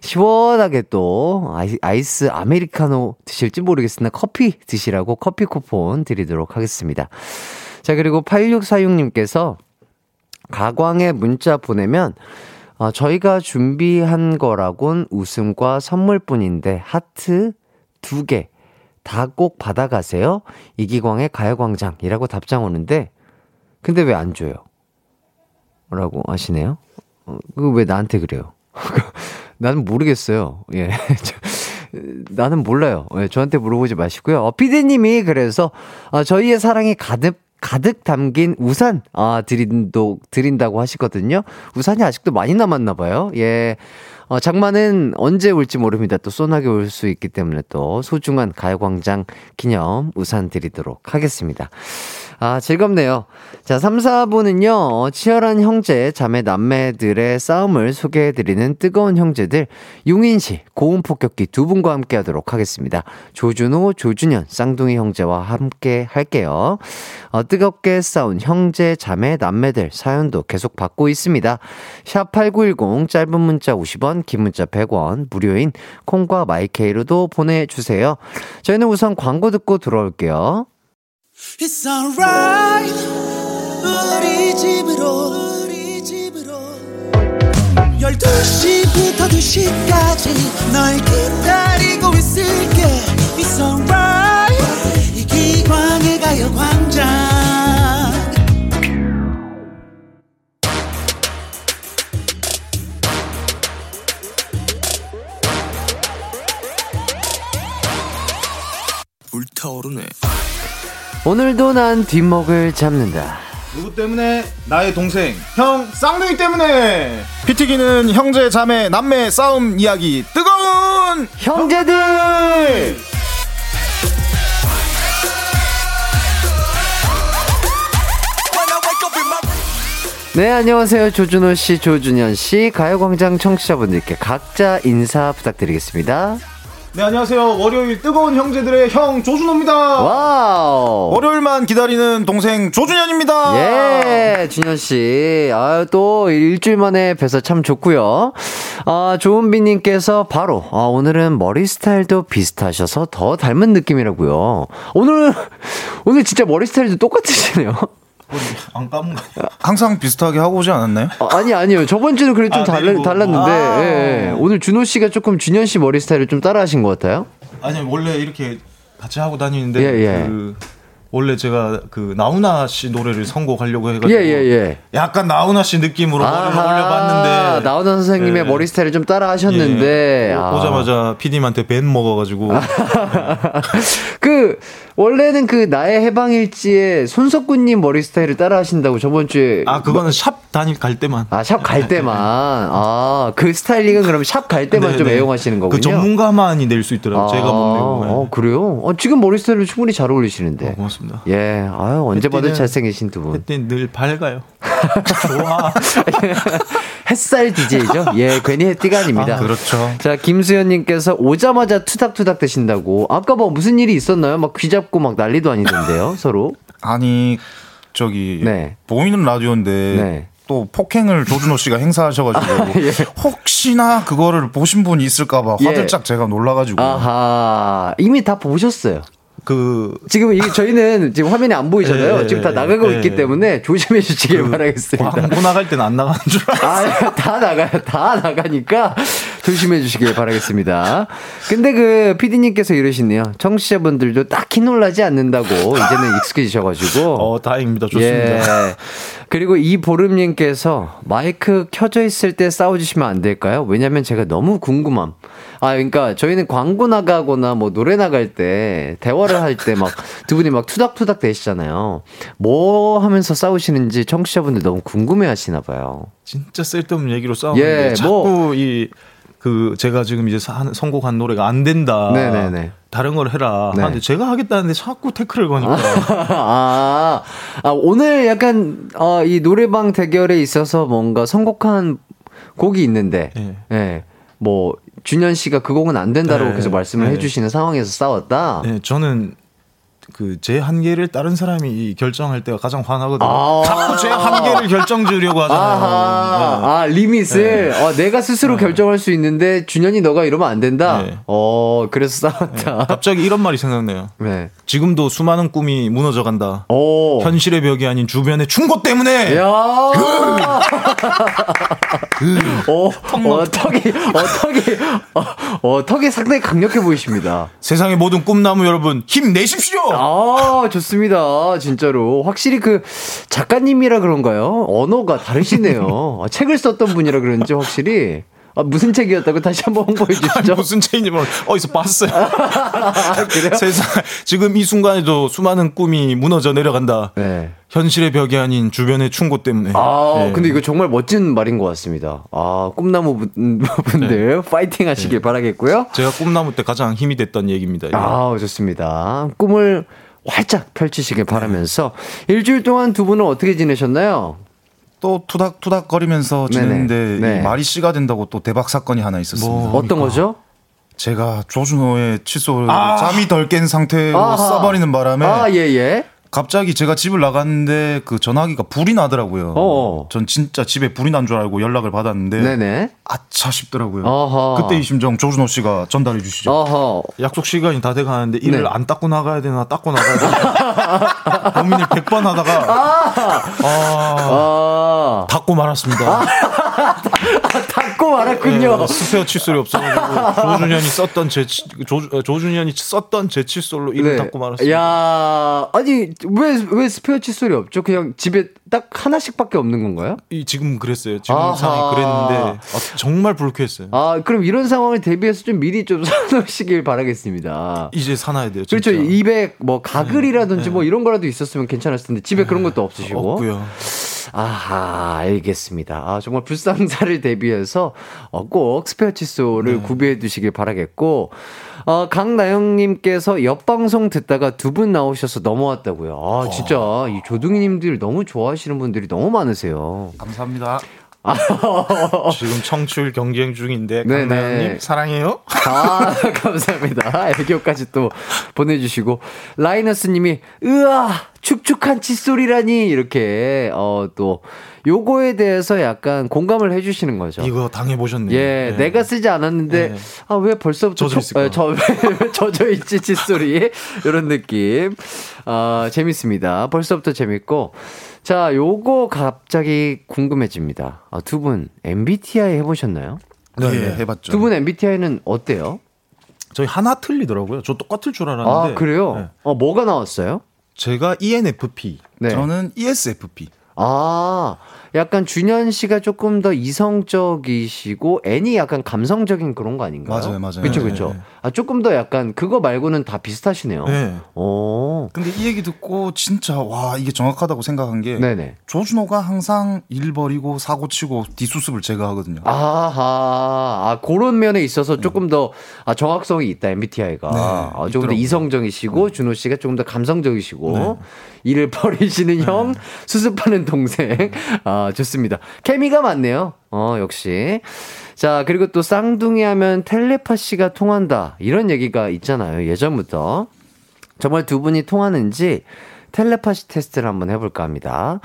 시원하게 또 아이, 아이스 아메리카노 드실지 모르겠으나 커피 드시라고 커피 쿠폰 드리도록 하겠습니다. 자, 그리고 8646님께서 가광에 문자 보내면 어, 저희가 준비한 거라곤 웃음과 선물뿐인데 하트 두 개 다 꼭 받아가세요. 이기광의 가요광장이라고 답장 오는데 근데 왜 안 줘요? 라고 하시네요. 어, 그거 왜 나한테 그래요? <laughs> 나는 모르겠어요. 예. <laughs> 나는 몰라요. 예, 저한테 물어보지 마시고요. 어, 피디님이 그래서 어, 저희의 사랑이 가득 가득 담긴 우산 아 드린도 드린다고 하시거든요. 우산이 아직도 많이 남았나 봐요. 예. 어, 장마는 언제 올지 모릅니다. 또 소나기 올 수 있기 때문에 또 소중한 가요광장 기념 우산 드리도록 하겠습니다. 아, 즐겁네요. 자, 3, 4부는요, 치열한 형제, 자매, 남매들의 싸움을 소개해드리는 뜨거운 형제들, 용인시 고음 폭격기 두 분과 함께 하도록 하겠습니다. 조준호, 조준현, 쌍둥이 형제와 함께 할게요. 어, 뜨겁게 싸운 형제, 자매, 남매들 사연도 계속 받고 있습니다. 샵8910, 짧은 문자 50원, 긴 문자 100원, 무료인 콩과 마이케이로도 보내주세요. 저희는 우선 광고 듣고 돌아올게요. It's alright. 우리 집으로 우리 집으로. 12시부터 2시까지 널 기다리고 있을게. It's alright. 이 기광의 가요광장 타오르네 오늘도 난 뒷목을 잡는다. 누구 때문에? 나의 동생, 형, 쌍둥이 때문에! 피튀기는 형제, 자매, 남매 싸움 이야기, 뜨거운! 형제들! 네, 안녕하세요. 조준호 씨, 조준현 씨, 가요광장 청취자분들께 각자 인사 부탁드리겠습니다. 네, 안녕하세요. 월요일 뜨거운 형제들의 형, 조준호입니다. 와우! 월요일만 기다리는 동생, 조준현입니다. 예, 준현 씨. 아유, 또 일주일 만에 뵈서 참 좋고요. 아, 조은비 님께서 바로, 아, 오늘은 머리 스타일도 비슷하셔서 더 닮은 느낌이라고요. 오늘, 오늘 진짜 머리 스타일도 똑같으시네요. 안 감은 거? 항상 비슷하게 하고 오지 않았나요? 아, 아니, 아니요. 저번 주는 그래도 좀 아, 달라. 달랐는데, 아. 예, 예. 오늘 준호 씨가 조금 준현 씨 머리 스타일을 좀 따라 하신 것 같아요. 아니, 원래 이렇게 같이 하고 다니는데, 예, 예. 그, 원래 제가 그 나훈아 씨 노래를 선곡하려고 해가지고 예, 예, 예. 약간 나훈아 씨 느낌으로 머리를 올려봤는데 나훈아 선생님의 예. 머리 스타일을 좀 따라 하셨는데. 예. 아. 오자마자 PD님한테 벤 먹어가지고 <laughs> 그 원래는 그 나의 해방일지에 손석구님 머리 스타일을 따라 하신다고 저번 주에 아 그거는 샵 다닐 갈 때만 아 샵 갈 때만 아 그 스타일링은 그럼 샵 갈 때만 네, 좀 네. 애용하시는 거군요. 그 전문가만이 낼 수 있더라고요. 제가 못 내고. 네. 어, 그래요? 어, 지금 머리 스타일로 충분히 잘 어울리시는데. 어, 고맙습니다. 예, 아유 언제 봐도 잘생기신 두 분. 그때 늘 밝아요. <laughs> 좋아. <laughs> 햇살 DJ죠? <laughs> 예, 괜히 햇띠가 아닙니다. 아, 그렇죠. 자, 김수현님께서 오자마자 투닥투닥 되신다고. 아까 뭐 무슨 일이 있었나요? 막 귀 잡고 막 난리도 아니던데요, <laughs> 서로. 아니 저기 네. 보이는 라디오인데 네. 또 폭행을 조준호 씨가 행사하셔가지고 <laughs> 예. 혹시나 그거를 보신 분이 있을까봐 예. 화들짝 제가 놀라가지고 아하, 이미 다 보셨어요. 그 지금 이게 저희는 지금 화면이 안 보이잖아요. 예, 지금 다 예, 나가고 예. 있기 때문에 조심해 주시길 바라겠습니다. 광고 나갈 때는 안 나가는 줄 알았어. 아, 다 나가요. 다 나가니까 조심해 주시길 바라겠습니다. 근데 그 피디님께서 이러시네요. 청취자분들도 딱히 놀라지 않는다고 이제는 <laughs> 익숙해지셔가지고. 어 다행입니다. 좋습니다. 예. 그리고 이 보름님께서 마이크 켜져 있을 때 싸워주시면 안 될까요? 왜냐면 제가 너무 궁금함. 아, 그러니까 저희는 광고 나가거나 뭐 노래 나갈 때 대화를 할 때 막 두 분이 막 투닥투닥 대시잖아요. 뭐 하면서 싸우시는지 청취자분들 너무 궁금해 하시나 봐요. 진짜 쓸데없는 얘기로 싸우는데 예, 자꾸 뭐- 이 그 제가 지금 이제 사- 선곡한 노래가 안 된다. 네네네. 다른 걸 해라. 네. 하는데 제가 하겠다는데 자꾸 태클을 거니까. <laughs> 아, 아, 오늘 약간, 어, 이 노래방 대결에 있어서 뭔가 선곡한 곡이 있는데, 예. 네. 뭐, 준현 씨가 그 곡은 안 된다라고 네. 계속 말씀을 네. 해주시는 상황에서 싸웠다. 네, 저는 그 제 한계를 다른 사람이 결정할 때가 가장 화나거든요. 아. 자꾸 제 한계를 결정 지으려고 하잖아요. 네. 아, 리밋을, 어, 내가 스스로 결정할 수 있는데, 준현이 너가 이러면 안 된다? 네. 어, 그래서 싸웠다. 갑자기 이런 말이 생각나요. 네. 지금도 수많은 꿈이 무너져 간다. 오. 현실의 벽이 아닌 주변의 충고 때문에. 야 <laughs> 어, 어, 턱이, 어, 턱이, 어, 어, 턱이 상당히 강력해 보이십니다. 세상의 모든 꿈나무 여러분 힘 내십시오. 아, 좋습니다. 진짜로. 확실히 그 작가님이라 그런가요? 언어가 다르시네요. 아, 책을 썼던 분이라 그런지 확실히. 아, 무슨 책이었다고 다시 한번 <laughs> 홍보해 주시죠. 무슨 책인지 모르 어디서 봤어요. <laughs> 그래요? <laughs> 세상 지금 이 순간에도 수많은 꿈이 무너져 내려간다. 네. 현실의 벽이 아닌 주변의 충고 때문에. 아, 네. 근데 이거 정말 멋진 말인 것 같습니다. 아, 꿈나무 분- 분들 파이팅 하시길 바라겠고요. 제가 꿈나무 때 가장 힘이 됐던 얘기입니다. 이거. 아, 좋습니다. 꿈을 활짝 펼치시길 바라면서 일주일 동안 두 분은 어떻게 지내셨나요? 또 투닥투닥거리면서. 지냈는데 네. 이 말이 씨가 된다고 또 대박 사건이 하나 있었습니다. 뭐? 어떤 거죠? 제가 조준호의 칫솔 아! 잠이 덜 깬 상태로 아하. 써버리는 바람에 아, 예, 예. 갑자기 제가 집을 나갔는데 그 전화기가 불이 나더라고요. 어어. 전 진짜 집에 불이 난 줄 알고 연락을 받았는데 네네. 아차 싶더라고요. 어허. 그때 이 심정 조준호 씨가 전달해 주시죠. 어허. 약속 시간이 다 돼 가는데 이를 네. 안 닦고 나가야 되나 닦고 나가야 되나 <laughs> 고민을 100번 하다가 아, 아, 닦고 말았습니다. <laughs> <laughs> 닫고 말았군요. 네, 스페어 칫솔이 없어가지고 조준현이 썼던 제 치- 조, 조준현이 썼던 제 칫솔로 이를 닦고 말았습니다. 네. 야, 아니 왜 왜 스페어 칫솔이 없죠? 그냥 집에 딱 하나씩밖에 없는 건가요? 이 지금 그랬어요. 지금 아하. 상황이 그랬는데 아, 정말 불쾌했어요. 아, 그럼 이런 상황을 대비해서 좀 미리 좀 <laughs> 사놓으시길 바라겠습니다. 이제 사놔야 돼요. 진짜. 그렇죠. 입에 뭐 가글이라든지 뭐 이런 거라도 있었으면 괜찮았을 텐데 집에 그런 것도 없으시고. 없고요. 아하, 알겠습니다. 아, 정말 불상사를 대비해서 어, 꼭 스페어 칫솔을 구비해 두시길 바라겠고, 어, 강나영님께서 옆방송 듣다가 두 분 나오셔서 넘어왔다고요. 아, 진짜 이 조둥이님들 너무 좋아하시는 분들이 너무 많으세요. 감사합니다. <laughs> 지금 청출 경쟁 중인데 네네. 강나영님 사랑해요. 아, <laughs> 감사합니다. 애교까지 또 보내주시고. 라이너스님이, 으아! 축축한 칫솔이라니! 이렇게, 어, 또, 요거에 대해서 약간 공감을 해주시는 거죠. 이거 당해 보셨네요. 예, 네. 내가 쓰지 않았는데, 네. 아, 왜 벌써부터 젖어 저, 젖어 있지, 칫솔이. 이런 느낌. 아, 재밌습니다. 벌써부터 재밌고. 자, 요거 갑자기 궁금해집니다. 아, 두 분, MBTI 해보셨나요? 네, 예, 네. 해봤죠. 두 분 MBTI는 어때요? 저희 하나 틀리더라고요. 저 똑같을 줄 알았는데. 아, 그래요? 네. 어, 뭐가 나왔어요? 제가 ENFP. 네. 저는 ESFP. 아, 약간 준현 씨가 조금 더 이성적이시고 N이 약간 감성적인 그런 거 아닌가요? 맞아요, 맞아요. 그렇죠, 네, 그렇죠. 네. 아, 조금 더 약간 그거 말고는 다 비슷하시네요. 네. 오. 근데 이 얘기 듣고 진짜 와 이게 정확하다고 생각한 게 네네. 조준호가 항상 일 버리고 사고 치고 뒷수습을 제가 하거든요. 아하, 아, 그런 면에 있어서 조금 더 아, 정확성이 있다, MBTI가. 네, 아, 조금 더 있더라고요. 이성적이시고, 준호 씨가 조금 더 감성적이시고, 일을 <laughs> 버리시는 형, 수습하는 동생. 아, 좋습니다. 케미가 맞네요. 어, 역시. 자, 그리고 또 쌍둥이 하면 텔레파시가 통한다. 이런 얘기가 있잖아요, 예전부터. 정말 두 분이 통하는지 텔레파시 테스트를 한번 해볼까 합니다.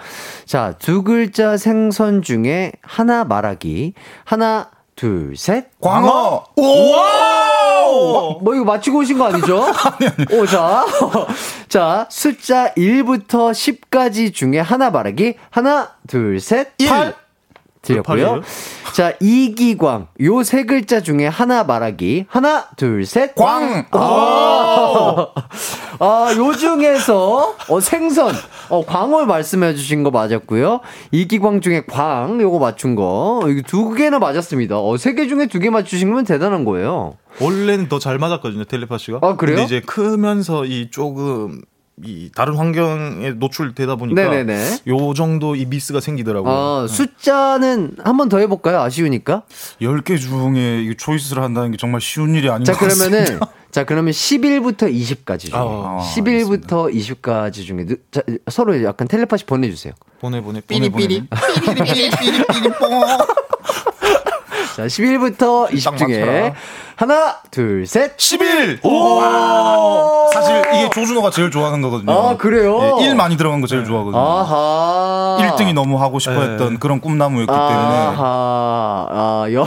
자, 두 글자 생선 중에 하나 말하기. 하나, 둘, 셋. 광어. 어, 뭐 이거 맞추고 오신 거 아니죠? <laughs> 오, 자. <laughs> 자, 숫자 1부터 10까지 중에 하나 말하기. 하나, 둘, 셋. 팔. 드렸고요. 팔이에요? 자, 이기광. 요 세 글자 중에 하나 말하기. 하나, 둘, 셋. 광. 아, <laughs> 아, 요 중에서, 어, 생선, 어, 광어 말씀해 주신 거 맞았고요. 이기광 중에 광, 요거 맞춘 거. 이거 두 개나 맞았습니다. 어, 세 개 중에 두 개 맞추신 거면 대단한 거예요. 원래는 더 잘 맞았거든요, 텔레파시가. 아, 그래요? 근데 이제 크면서 이 조금 이 다른 환경에 노출되다 보니까 네네네. 요 정도 이 미스가 생기더라고요. 어, 숫자는 한 번 더 해볼까요? 아쉬우니까. 10개 중에 이 초이스를 한다는 게 정말 쉬운 일이 아닌 자, 것 같습니다. 그러면은, 자, 그러면 11부터 20까지 중에. 아, 11부터 20까지 중에. 누- 자, 서로 약간 텔레파시 보내주세요. 보내 보내 삐리삐리. 삐리삐리 삐리삐리 뽕. <laughs> 자, 10일부터 20 중에 맞춰라. 하나, 둘, 셋. 11! 오! 사실 이게 조준호가 제일 좋아하는 거거든요. 아, 그래요? 예, 1 많이 들어간 거 제일 좋아하거든요. 아하. 1등이 너무 하고 싶어 했던 그런 꿈나무였기 때문에. 아하, 아, 여,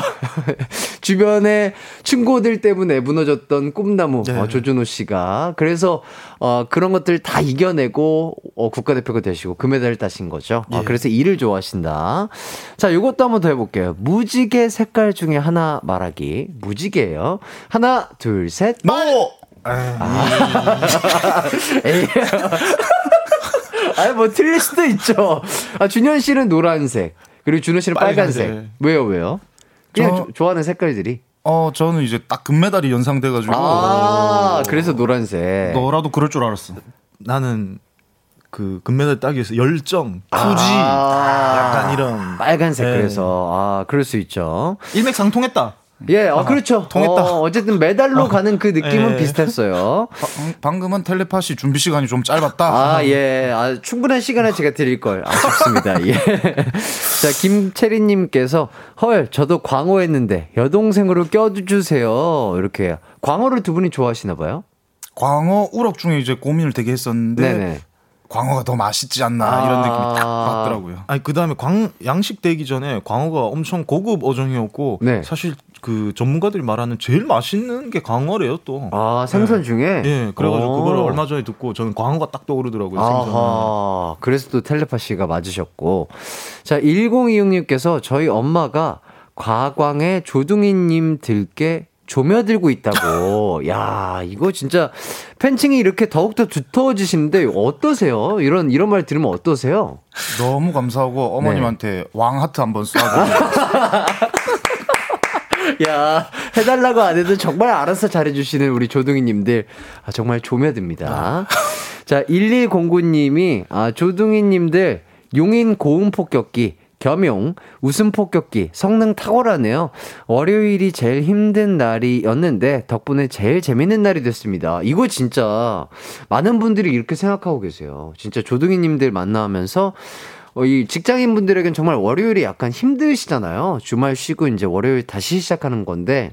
<laughs> 주변에 친구들 때문에 무너졌던 꿈나무, 네. 어, 조준호 씨가. 그래서, 어, 그런 것들 다 이겨내고, 어, 국가대표가 되시고, 금메달을 따신 거죠. 예. 아, 그래서 일을 좋아하신다. 자, 요것도 한번 더 해볼게요. 무지개 색깔 중에 하나 말하기. 무지개예요 하나, 둘, 셋. 노! <laughs> 에이. <laughs> 아니, 뭐, 틀릴 수도 있죠. 아, 준현 씨는 노란색. 그리고 준호 씨는 빨간색. 빨간색. 왜요, 왜요? 그냥 저- 조- 좋아하는 색깔들이. 어, 저는 이제 딱 금메달이 연상돼가지고. 아, 그래서 노란색. 너라도 그럴 줄 알았어. 나는 그 금메달 따기 위해서 열정, 투지, 아. 약간 이런 빨간색, 네. 그래서. 아, 그럴 수 있죠. 일맥상통했다. 예, 어, 그렇죠. 통했다. 어, 어쨌든 메달로 <laughs> 가는 그 느낌은 예. 비슷했어요. 방- 방금은 텔레파시 준비 시간이 좀 짧았다. 아, 예. 아, 충분한 시간을 제가 드릴 걸. 아쉽습니다. 예. <laughs> 자, 김채리님께서, 헐, 저도 광어했는데, 여동생으로 껴주세요. 이렇게. 광어를 두 분이 좋아하시나 봐요? 광어 우럭 중에 이제 고민을 되게 했었는데 네네. 광어가 더 맛있지 않나 이런 느낌이 딱 아. 받더라고요. 아니 그 다음에 광 양식 되기 전에 광어가 엄청 고급 어종이었고 네. 사실 그 전문가들이 말하는 제일 맛있는 게 광어래요 또. 아, 생선 중에? 예, 그래가지고 오. 그걸 얼마 전에 듣고 저는 광어가 딱 떠오르더라고요. 아하, 그래서 또 텔레파시가 맞으셨고. 자, 1026님께서 저희 엄마가 과광에 조둥이님 들께 조며들고 있다고. <laughs> 야, 이거 진짜 팬층이 이렇게 더욱더 두터워지시는데 어떠세요? 이런, 이런 말 들으면 어떠세요? 너무 감사하고 어머님한테 네. 왕 하트 한번 쏴주세요. <laughs> <laughs> 야, 해달라고 안 해도 정말 알아서 잘해주시는 우리 조둥이님들. 아, 정말 조며듭니다. <laughs> 자, 1109님이, 아, 조둥이님들, 용인 고음 폭격기, 겸용, 웃음 폭격기, 성능 탁월하네요. 월요일이 제일 힘든 날이었는데, 덕분에 제일 재밌는 날이 됐습니다. 이거 진짜, 많은 분들이 이렇게 생각하고 계세요. 진짜 조둥이님들 만나면서, 어, 이 직장인 분들에겐 정말 월요일이 약간 힘드시잖아요. 주말 쉬고 이제 월요일 다시 시작하는 건데,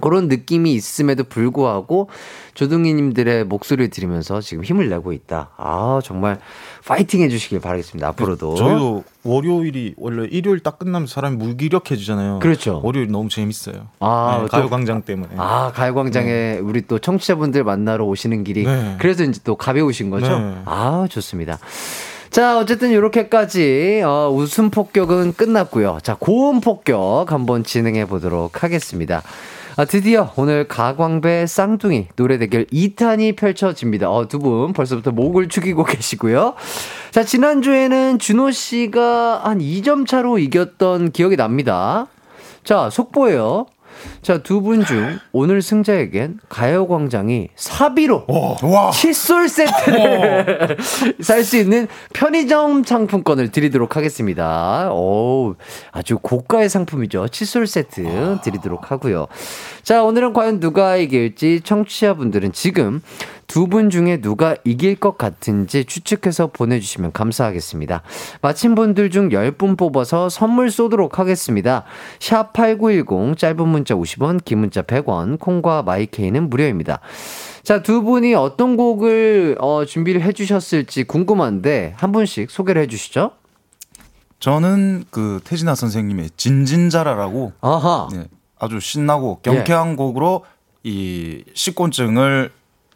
그런 느낌이 있음에도 불구하고 조둥이님들의 목소리를 들으면서 지금 힘을 내고 있다. 아, 정말 파이팅 해주시길 바라겠습니다. 앞으로도. 저희도 월요일이 원래 일요일 딱 끝나면 사람이 무기력해지잖아요. 그렇죠. 월요일 너무 재밌어요. 아, 네, 또- 가요광장 때문에. 아, 가요광장에 우리 또 청취자분들 만나러 오시는 길이 네. 그래서 이제 또 가벼우신 거죠? 네. 아, 좋습니다. 자, 어쨌든 이렇게까지 어, 웃음 폭격은 끝났고요. 자, 고음 폭격 한번 진행해 보도록 하겠습니다. 아, 드디어 오늘 가광배 쌍둥이 노래 대결 2탄이 펼쳐집니다. 어, 두 분 벌써부터 목을 축이고 <laughs> 계시고요. 자, 지난주에는 준호 씨가 한 2점 차로 이겼던 기억이 납니다. 자, 속보예요. 자, 두 분 중 오늘 승자에겐 가요광장이 사비로 칫솔 세트를 <laughs> 살 수 있는 편의점 상품권을 드리도록 하겠습니다. 오, 아주 고가의 상품이죠. 칫솔 세트 드리도록 하고요. 자, 오늘은 과연 누가 이길지 청취자분들은 지금 두 분 중에 누가 이길 것 같은지 추측해서 보내주시면 감사하겠습니다. 마친 분들 중 10분 뽑아서 선물 쏘도록 하겠습니다. 샵 8910 짧은 문자 50원, 긴 문자 100원, 콩과 마이케이는 무료입니다. 자, 두 분이 어떤 곡을 어, 준비를 해주셨을지 궁금한데 한 분씩 소개를 해주시죠. 저는 그 태진아 선생님의 진진자라라고 아하. 네, 아주 신나고 경쾌한 곡으로 이 식곤증을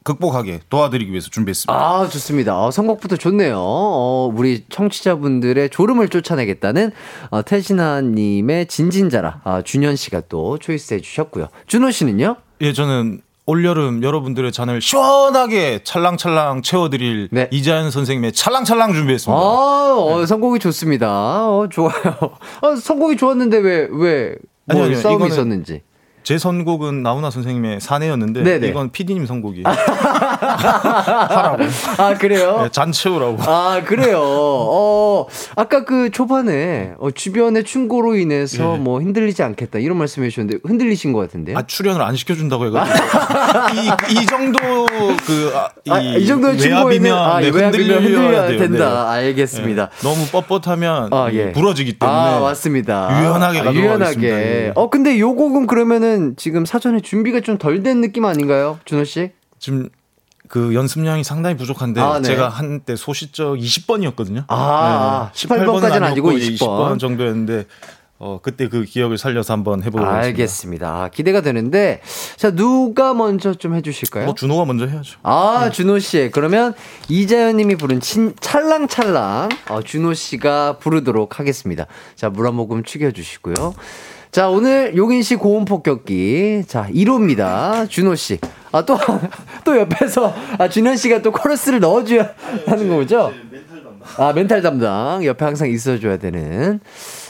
극복하게 도와드리기 위해서 준비했습니다. 아, 좋습니다. 어, 선곡부터 좋네요. 어, 우리 청취자분들의 졸음을 쫓아내겠다는 어, 태진아님의 진진자라 아, 준현 씨가 또 초이스 해 주셨고요. 준호 씨는요? 예, 저는 올여름 여러분들의 잔을 시원하게 찰랑찰랑 채워드릴 네. 이자연 선생님의 찰랑찰랑 준비했습니다. 아, 어, 선곡이 좋습니다. 어, 좋아요. 어, 선곡이 좋았는데 왜, 왜, 뭐 아니요, 아니요, 싸움이 이거는 있었는지. 제 선곡은 나훈아 선생님의 사내였는데 네네. 이건 PD님 선곡이에요. 아, 그래요? 네, 잔 채우라고. 아, 그래요. 어, 아까 그 초반에 어, 주변의 충고로 인해서 네. 뭐 흔들리지 않겠다 이런 말씀해 주셨는데 흔들리신 것 같은데요? 아 출연을 안 시켜준다고 해가지고 이, 이 정도 그 아, 이, 아, 이 충고에는 외압이면 아, 네, 외압이면 흔들려야 돼요. 된다. 알겠습니다. 네. 너무 뻣뻣하면 아, 예. 부러지기 때문에 아, 맞습니다. 유연하게 아, 가도록 유연하게. 하겠습니다. 예. 어, 근데 요 곡은 그러면은 지금 사전에 준비가 좀 덜 된 느낌 아닌가요? 준호 씨? 지금 그 연습량이 상당히 부족한데 아, 네. 제가 한때 소시적 20번이었거든요. 아, 18번 까지는 아니고 20번. 20번 정도였는데 어 그때 그 기억을 살려서 한번 해보도록 하겠습니다. 알겠습니다. 아, 기대가 되는데 자 누가 먼저 좀 해주실까요? 뭐 준호가 먼저 해야죠. 아, 준호 씨. 그러면 이자연 님이 부른 친, 찰랑찰랑, 어, 준호 씨가 부르도록 하겠습니다. 자, 물 한 모금 축여주시고요. 자, 오늘 용인 씨 고음 폭격기. 자, 1호입니다. 준호 씨. 아, 또, <laughs> 또 옆에서, 아, 준현 씨가 또 코러스를 넣어줘야 하는 거죠? 아, 멘탈 담당. 옆에 항상 있어줘야 되는.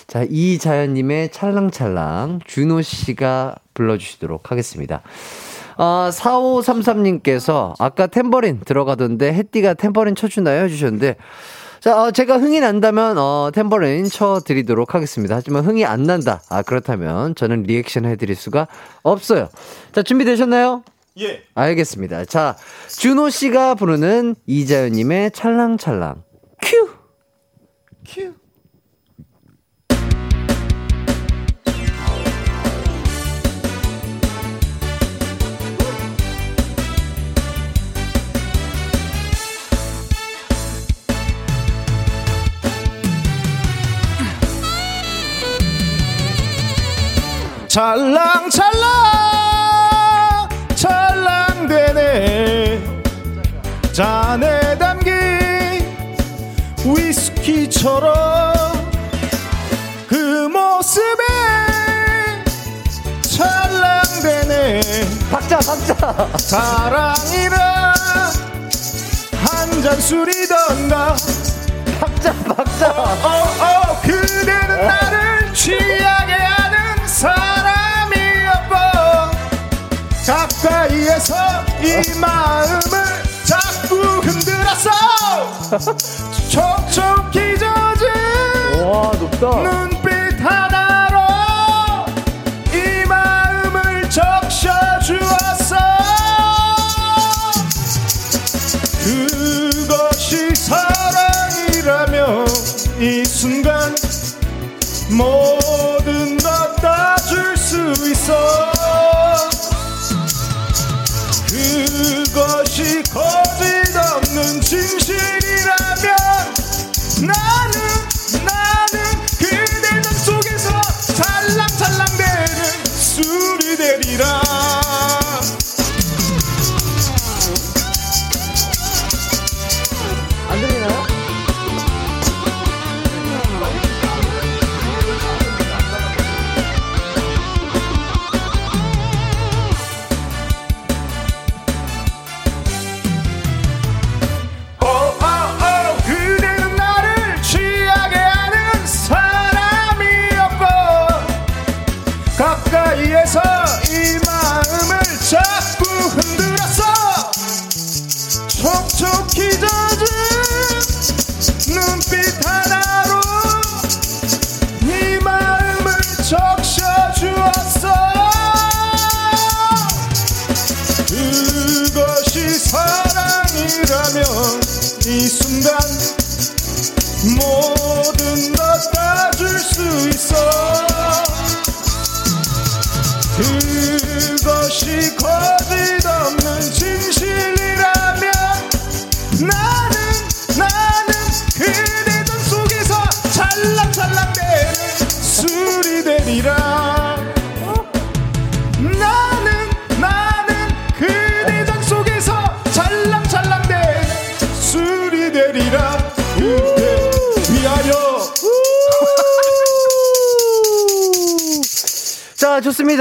자, 이자연님의 찰랑찰랑, 준호 씨가 불러주시도록 하겠습니다. 아, 4533님께서 아까 탬버린 들어가던데 햇띠가 탬버린 쳐주나요? 해주셨는데 자, 어, 제가 흥이 난다면 어, 탬버린 쳐드리도록 하겠습니다. 하지만 흥이 안 난다. 아, 그렇다면 저는 리액션 해드릴 수가 없어요. 자, 준비되셨나요? 예. 알겠습니다. 자, 준호 씨가 부르는 이자연님의 찰랑찰랑. 큐! 큐! 찰랑찰랑 찰랑대네. 잔에 담긴 위스키처럼 그 모습에 찰랑대네. 박자 박자. 사랑이라 한 잔 술이던가. 박자 박자. 어어 그대는 나를 취하게 하는 사람이었고 가까이에서 이 마음을 자꾸 흔들었어. <laughs> 촉촉히 젖은 와, 높다. 눈빛 하나로 이 마음을 적셔주었어. 그것이 사랑이라면 이 순간 뭐든 갖다 줄 수 있어 나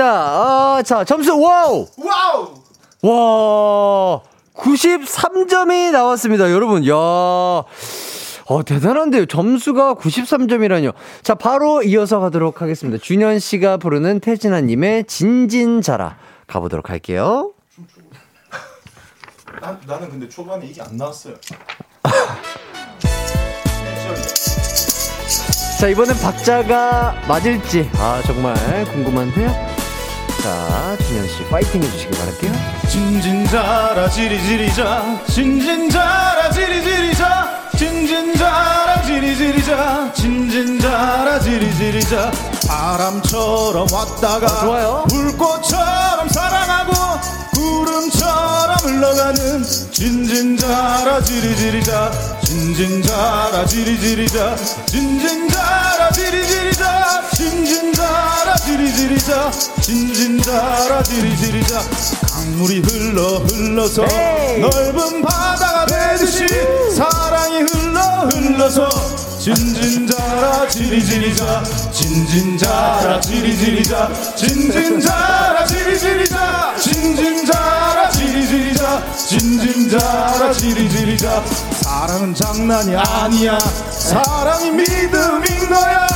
자. 아, 자, 점수 와우! 와우 와, 93점이 나왔습니다, 여러분. 야. 어, 대단한데요. 점수가 93점이라뇨. 자, 바로 이어서 가도록 하겠습니다. 준현 씨가 부르는 태진아님의 진진자라 가보도록 할게요. <laughs> 나, 나는 근데 초반에 이게 안 나왔어요. 자, 이번엔 박자가 맞을지, 아, 정말 궁금한데요. 자, 준현 씨, 파이팅 해주시기 바랄게요. 진진자라 지리지리자. 진진자라 지리지리자. 진진자라 지리지리자. 진진자라 지리지리자. 바람처럼 왔다가 좋아요. 불꽃처럼 흘러가는 진진자라 지리지리자 진진자라 지리지리자 진진자라 지리지리자 진진자라 지리지리자 진진자라 지리지리자. 강물이 흘러 흘러서 넓은 바다가 되듯이 사랑이 흘러 흘러서 진진자라 지리지리자 진진자라 지리지리자 진진자라 지리지리자 지리지리자 진진자라 지리지리자. 사랑은 장난이 아니야. 사랑이 믿음인 거야.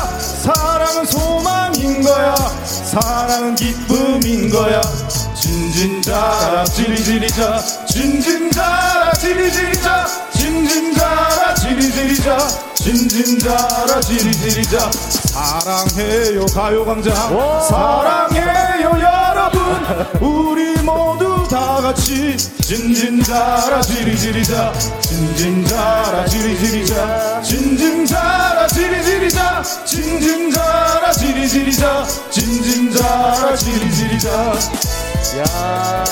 사랑은 소망인 거야. 사랑은 기쁨인 거야. 진진자라 지리지리자. 진진자라 지리지리자. 진진자라 지리지리자. 진진자라 지리지리자. 사랑해요 가요광장. 사랑해요 여 러분 우리 모두 다 같이 진진자라 지리지리자 진진자라 지리지리자 진진자라 지리지리자 진진자라 지리지리자 진진자라 지리지리자. 야.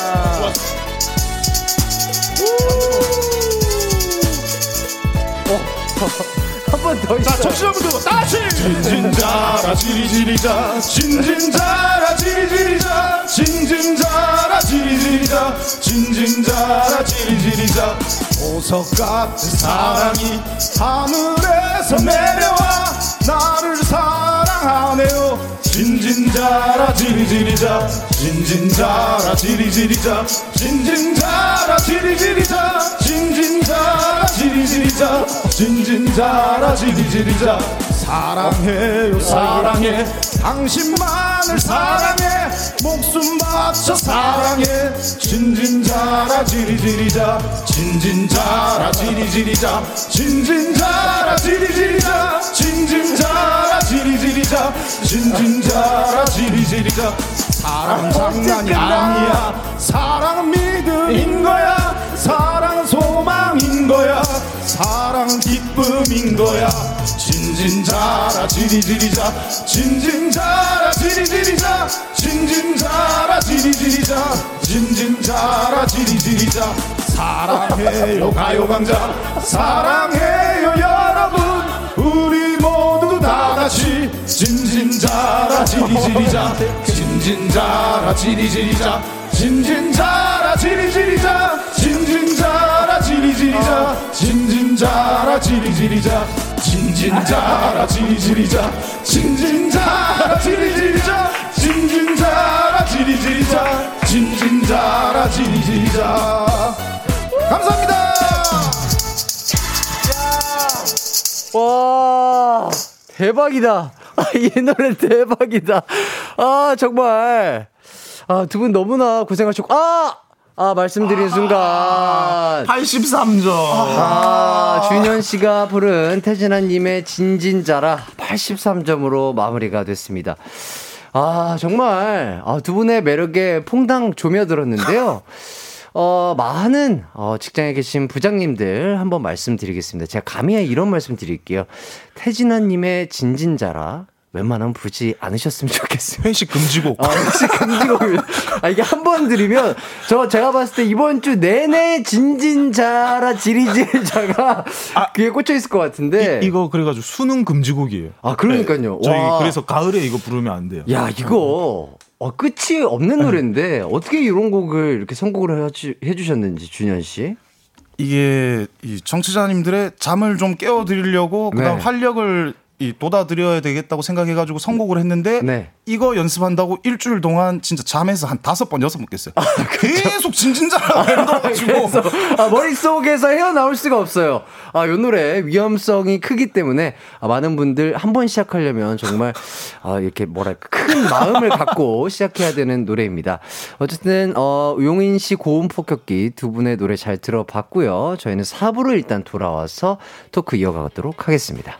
한 번 더 있어. 자, 정신 한번 들어. 다시. 진진자라 지리지리자. 진진자라 지리지리자. 진진자라 지리지리자. 진진자라 지리지리자. 보석 같은 사랑이 하늘에서 내려와 나를 사랑하네요. 진진자라 지리지리자. 진진자라 지리지리자. 진진자라 지리지리자. 진진자라 지리지리자. 진진자라 지리지리자. 사랑해요 사랑해. 당신만을 사랑해. 목숨 바쳐 사랑해. 진진자라 지리지리자 진진자라 지리지리자. 진진자라 지리지리자 진진자라 지리지리자. 진진자라 지리지리자. 사랑은 장난이 아니야. 사랑은 믿음인 거야. 사랑은 소망 인 거야. 사랑은 기쁨인 거야. 진진자라 지리지리자. 진진자라 지리지리자. 진진자라 지리지리자. 진진자라 지리지리자. 사랑해요 가요광장. 사랑해요 여러분. 우리 모두 다 같이 진진자라 지리지리자. 진진자라 지리지리자. 진진자라 지리지리자 진진자라 지리지리자. 진진자라 지리지리자. 진진자라 지리지리자. 진진자라 지리지리자. 진진자라 지리지리자. 진진자라 지리지리자. 감사합니다. 와 대박이다. 아, 이 노래 대박이다. 아 정말. 아 두 분 너무나 고생하셨고 아. 아, 말씀드린 순간. 83점. 아, 준현 씨가 부른 태진아님의 진진자라 83점으로 마무리가 됐습니다. 아, 정말, 아, 두 분의 매력에 퐁당 조며들었는데요. 어, 많은, 어, 직장에 계신 부장님들 한번 말씀드리겠습니다. 제가 감히 이런 말씀 드릴게요. 태진아님의 진진자라 웬만하면 부르지 않으셨으면 좋겠어요. 회식 금지곡. 아, 회식 금지곡입니다. <laughs> 아, 이게 한 번 들으면, 저, 제가 봤을 때 이번 주 내내 진진자라 지리지리자가 귀에 꽂혀 있을 것 같은데. 이, 거 그래가지고 수능 금지곡이에요. 아, 그러니까요. 네, 저희 와. 그래서 가을에 이거 부르면 안 돼요. 야, 이거, 어, 끝이 없는 노래인데, 어떻게 이런 곡을 이렇게 선곡을 해주, 해주셨는지, 준현 씨? 이게 이 청취자님들의 잠을 좀 깨워드리려고 그다음 네. 활력을 이 돋아드려야 되겠다고 생각해가지고 선곡을 했는데 네. 이거 연습한다고 일주일 동안 진짜 잠에서 한 다섯 번 여섯 번 깼어요. 아, 계속 진진자라 힘들어가지고 그래서 아, 머릿속에서 헤어나올 수가 없어요. 아, 요 노래 위험성이 크기 때문에 아, 많은 분들 한 번 시작하려면 정말 아, 이렇게 뭐랄까 큰 마음을 갖고 시작해야 되는 노래입니다. 어쨌든 어, 용인 씨 고음 폭격기 두 분의 노래 잘 들어봤고요. 저희는 4부로 일단 돌아와서 토크 이어가도록 하겠습니다.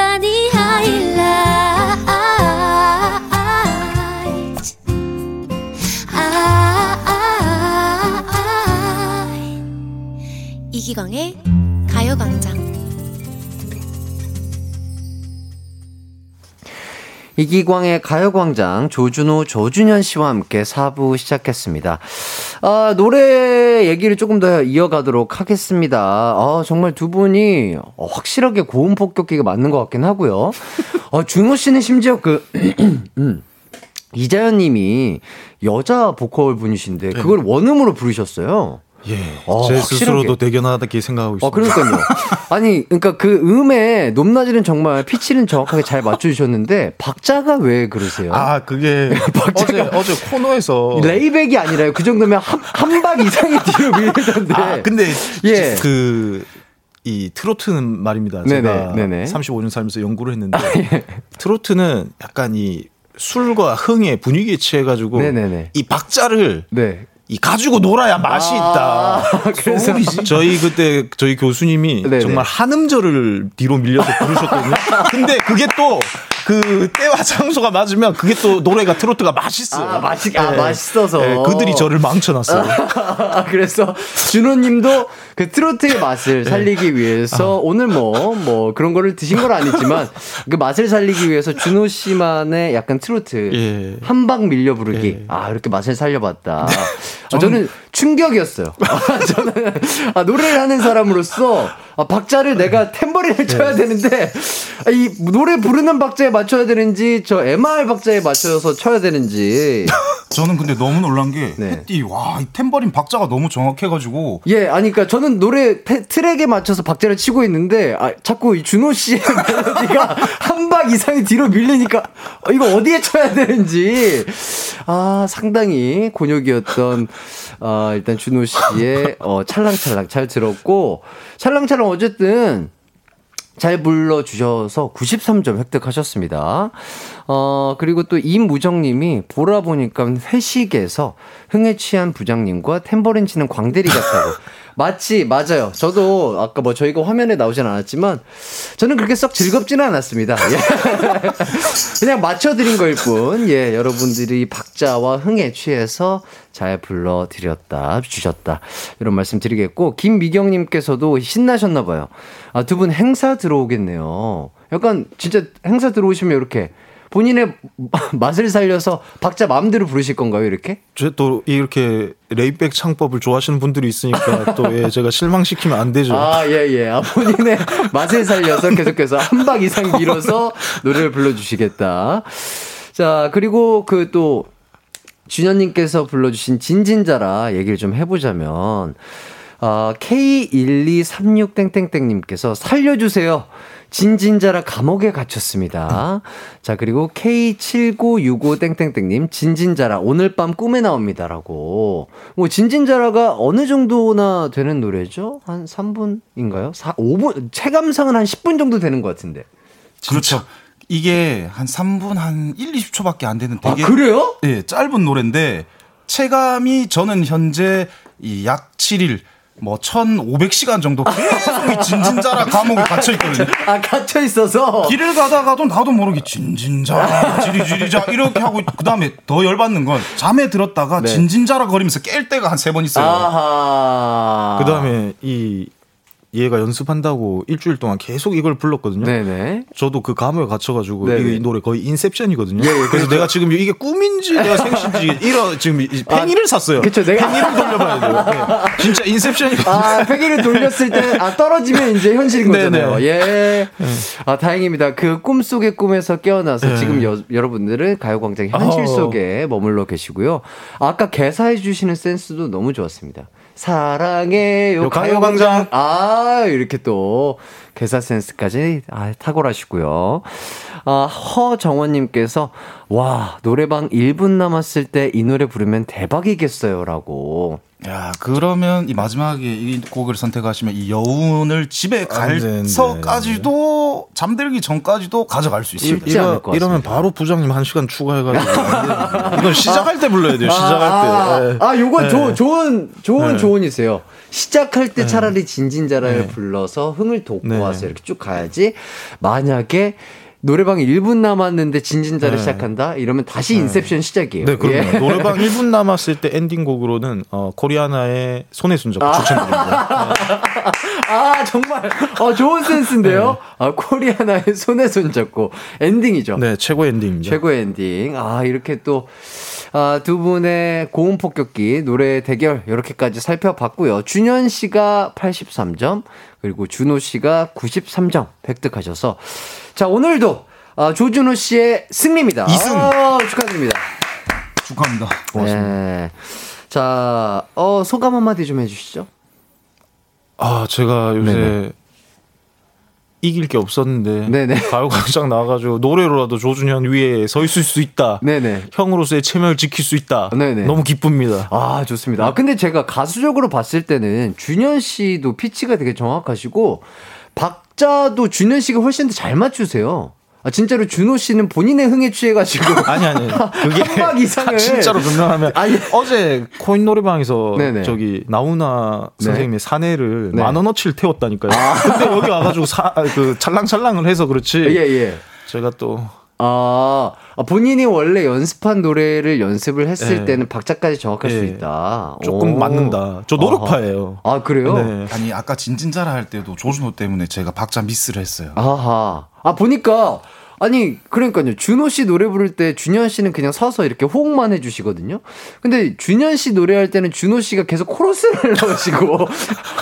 이기광의 가요광장 이기광의 가요광장 조준호, 조준현 씨와 함께 4부 시작했습니다. 아, 노래 얘기를 조금 더 이어가도록 하겠습니다. 아, 정말 두 분이 확실하게 고음 폭격기가 맞는 것 같긴 하고요. 아, 준호 씨는 심지어 그, <clears throat> 음, 이자연 님이 여자 보컬 분이신데 그걸 원음으로 부르셨어요. 예. 어, 제. 스스로도 대견하다게 생각하고 있습니다. 어, 그러니까요. <laughs> 아니, 그러니까 그 음의 높낮이는 정말 피치는 정확하게 잘 맞춰주셨는데 박자가 왜 그러세요? 아, 그게 <laughs> 어제 어제 코너에서 레이백이 아니라요. 그 정도면 한, 한박 이상이 뒤로 밀리던데. 아, 근데 예. 그, 이 트로트는 말입니다. 제가 네네, 네네. 35년 살면서 연구를 했는데 트로트는 약간 이 술과 흥의 분위기에 취해가지고 네네네. 이 박자를 네. 이 가지고 놀아야 맛이 아, 있다. <laughs> 그래서 저희 그때 저희 교수님이 네네. 정말 한 음절을 뒤로 밀려서 부르셨거든요. <laughs> 근데 그게 또 그 때와 장소가 맞으면 그게 또 노래가 트로트가 맛있어요. 아, 맛있, 아, 네. 맛있어서. 네, 그들이 저를 망쳐놨어요. <laughs> 아, 그래서 준호님도 그 트로트의 맛을 살리기 위해서 오늘 뭐, 뭐 그런 거를 드신 건 아니지만 <laughs> 그 맛을 살리기 위해서 준호 씨만의 약간 트로트 예. 한방 밀려 부르기. 예. 아, 이렇게 맛을 살려봤다. 아, 저는 충격이었어요. <laughs> 아, 저는 아, 노래를 하는 사람으로서 아, 박자를 내가 템버린을 쳐야 되는데 아, 이 노래 부르는 박자에 맞춰야 되는지 저 MR 박자에 맞춰서 쳐야 되는지 <laughs> 저는 근데 너무 놀란 게 네. 햇띠 와이 탬버린 박자가 너무 정확해가지고 예, 아니, 그니까 저는 노래 테- 트랙에 맞춰서 박자를 치고 있는데, 아, 자꾸 이 준호 씨의 <laughs> 멜로디가 한 박 이상이 뒤로 밀리니까, 어, 이거 어디에 쳐야 되는지, 아, 상당히 곤욕이었던, 아, 일단 준호 씨의, <laughs> 어, 찰랑찰랑 잘 들었고, 찰랑찰랑 어쨌든, 잘 불러주셔서 93점 획득하셨습니다. 어, 그리고 또 임무정님이 보라 보니까 회식에서 흥에 취한 부장님과 탬버린 치는 광대리 같다고. <laughs> 맞지, 맞아요. 저도 아까 뭐 저희가 화면에 나오진 않았지만 저는 그렇게 썩 즐겁지는 않았습니다. 예. <laughs> 그냥 맞춰드린 거일 뿐. 예, 여러분들이 박자와 흥에 취해서 잘 불러드렸다, 주셨다. 이런 말씀 드리겠고, 김미경님께서도 신나셨나봐요. 아, 두 분 행사 들어오겠네요. 약간 진짜 행사 들어오시면 이렇게 본인의 <laughs> 맛을 살려서 박자 마음대로 부르실 건가요, 이렇게? 제또 이렇게 레이백 창법을 좋아하시는 분들이 있으니까 또 예, 제가 실망시키면 안 되죠. 아, 예, 예. 아, 본인의 <laughs> 맛을 살려서 계속해서 한 박 이상 밀어서 노래를 불러주시겠다. 자, 그리고 그 또, 준현님께서 불러주신 진진자라 얘기를 좀 해보자면, 아, K1236땡땡땡님께서 살려주세요. 진진자라 감옥에 갇혔습니다. 자, 그리고 K7965땡땡땡님, 진진자라 오늘 밤 꿈에 나옵니다라고. 뭐, 진진자라가 어느 정도나 되는 노래죠? 한 3분인가요? 4, 5분? 체감상은 한 10분 정도 되는 것 같은데. 그렇죠. 이게 한 3분 한 1, 20초밖에 안 되는 되게 아, 그래요? 예, 짧은 노래인데 체감이 저는 현재 이 약 7일 뭐 1,500시간 정도 계속 이 진진자라 감옥에 갇혀 있거든요. 아, 갇혀 있어서. 길을 가다가도 나도 모르게 진진자라 지리지리자 이렇게 하고 그다음에 더 열받는 건 잠에 들었다가 네. 진진자라 거리면서 깰 때가 한 세 번 있어요. 아하. 그 다음에 이 얘가 연습한다고 일주일 동안 계속 이걸 불렀거든요. 네네. 저도 그 감옥에 갇혀가지고 네네. 이 노래 거의 인셉션이거든요. 예, 예, 그래서 그렇죠. 내가 지금 이게 꿈인지 내가 생신지 <laughs> 이런 지금 이 팽이를 샀어요. 그쵸, 내가- 팽이를 <laughs> 돌려봐야 돼요. 네. 진짜 인셉션이거든요. 아, 팽이를 돌렸을 때, 아, 떨어지면 이제 현실인 거잖아요. 네네. 예. 아, 다행입니다. 그 꿈 속의 꿈에서 깨어나서 네. 지금 여, 여러분들은 가요광장 현실 어. 속에 머물러 계시고요. 아까 개사해 주시는 센스도 너무 좋았습니다. 사랑해요, 요 가요광장. 아, 이렇게 또 개사 센스까지 아, 탁월하시고요. 아, 허정원님께서, 와, 노래방 1분 남았을 때 이 노래 부르면 대박이겠어요. 라고. 야, 그러면 이 마지막에 이 곡을 선택하시면 이 여운을 집에. 가서까지도 잠들기 전까지도 가져갈 수 있습니다. 않을 이러, 것 같습니다. 이러면 바로 부장님 한 시간 추가해가지고 <laughs> 이건 시작할 때 불러야 돼요. 시작할 아, 때. 예. 아, 요건 네. 조, 좋은, 좋은 네. 조언이세요. 시작할 때 차라리 진진자라를 불러서 흥을 돋고 네. 와서 이렇게 쭉 가야지. 만약에 노래방 1분 남았는데 진진자라를 네. 시작한다? 이러면 다시 인셉션 시작이에요. 네, 그럼요. 예. 노래방 <laughs> 1분 남았을 때 엔딩곡으로는 어, 코리아나의 손에 손잡고 추천드립니다. <laughs> 아, 정말. 어, 좋은 센스인데요? 아, 코리아나의 손에 손잡고 엔딩이죠. 네, 최고 엔딩입니다. 최고의 엔딩. 아, 이렇게 또, 아, 두 분의 고음 폭격기 노래 대결, 이렇게까지 살펴봤고요. 준현 씨가 83점, 그리고 준호 씨가 93점 획득하셔서. 자, 오늘도, 아, 조준호 씨의 승리입니다. 이승. 아, 축하드립니다. 축하합니다. 고맙습니다. 네. 자, 어, 소감 한마디 좀 해주시죠. 아, 제가 요새 네네. 이길 게 없었는데 네네. 가요광장 나와가지고 노래로라도 조준현 위에 서 있을 수 있다. 네네. 형으로서의 체면을 지킬 수 있다. 네네. 너무 기쁩니다. 아, 좋습니다. 아, 근데 제가 가수적으로 봤을 때는 준현 씨도 피치가 되게 정확하시고, 박 자도 준현 씨가 훨씬 더 잘 맞추세요. 아, 진짜로 준호 씨는 본인의 흥에 취해가지고. <laughs> 아니 아니 그게 <laughs> 한박 이상을. 진짜로 변명하면 아니. 어제 코인 노래방에서 네네. 저기 나우나 네. 선생님의 사내를 네. 만 원어치를 태웠다니까요. 근데 여기 와가지고 사, 아, 그 찰랑찰랑을 해서 그렇지. 예, 예. 제가 또 아, 아, 본인이 원래 연습한 노래를 연습을 했을 예. 때는 박자까지 정확할 수 예. 있다. 조금 오. 맞는다. 저 노력파예요. 아, 그래요? 네. 아니 아까 진진자라 할 때도 조준호 때문에 제가 박자 미스를 했어요. 아하. 아, 보니까, 아니, 그러니까요. 준호 씨 노래 부를 때 준현 씨는 그냥 서서 이렇게 호응만 해주시거든요. 근데 준현 씨 노래할 때는 준호 씨가 계속 코러스를 <laughs> 넣으시고.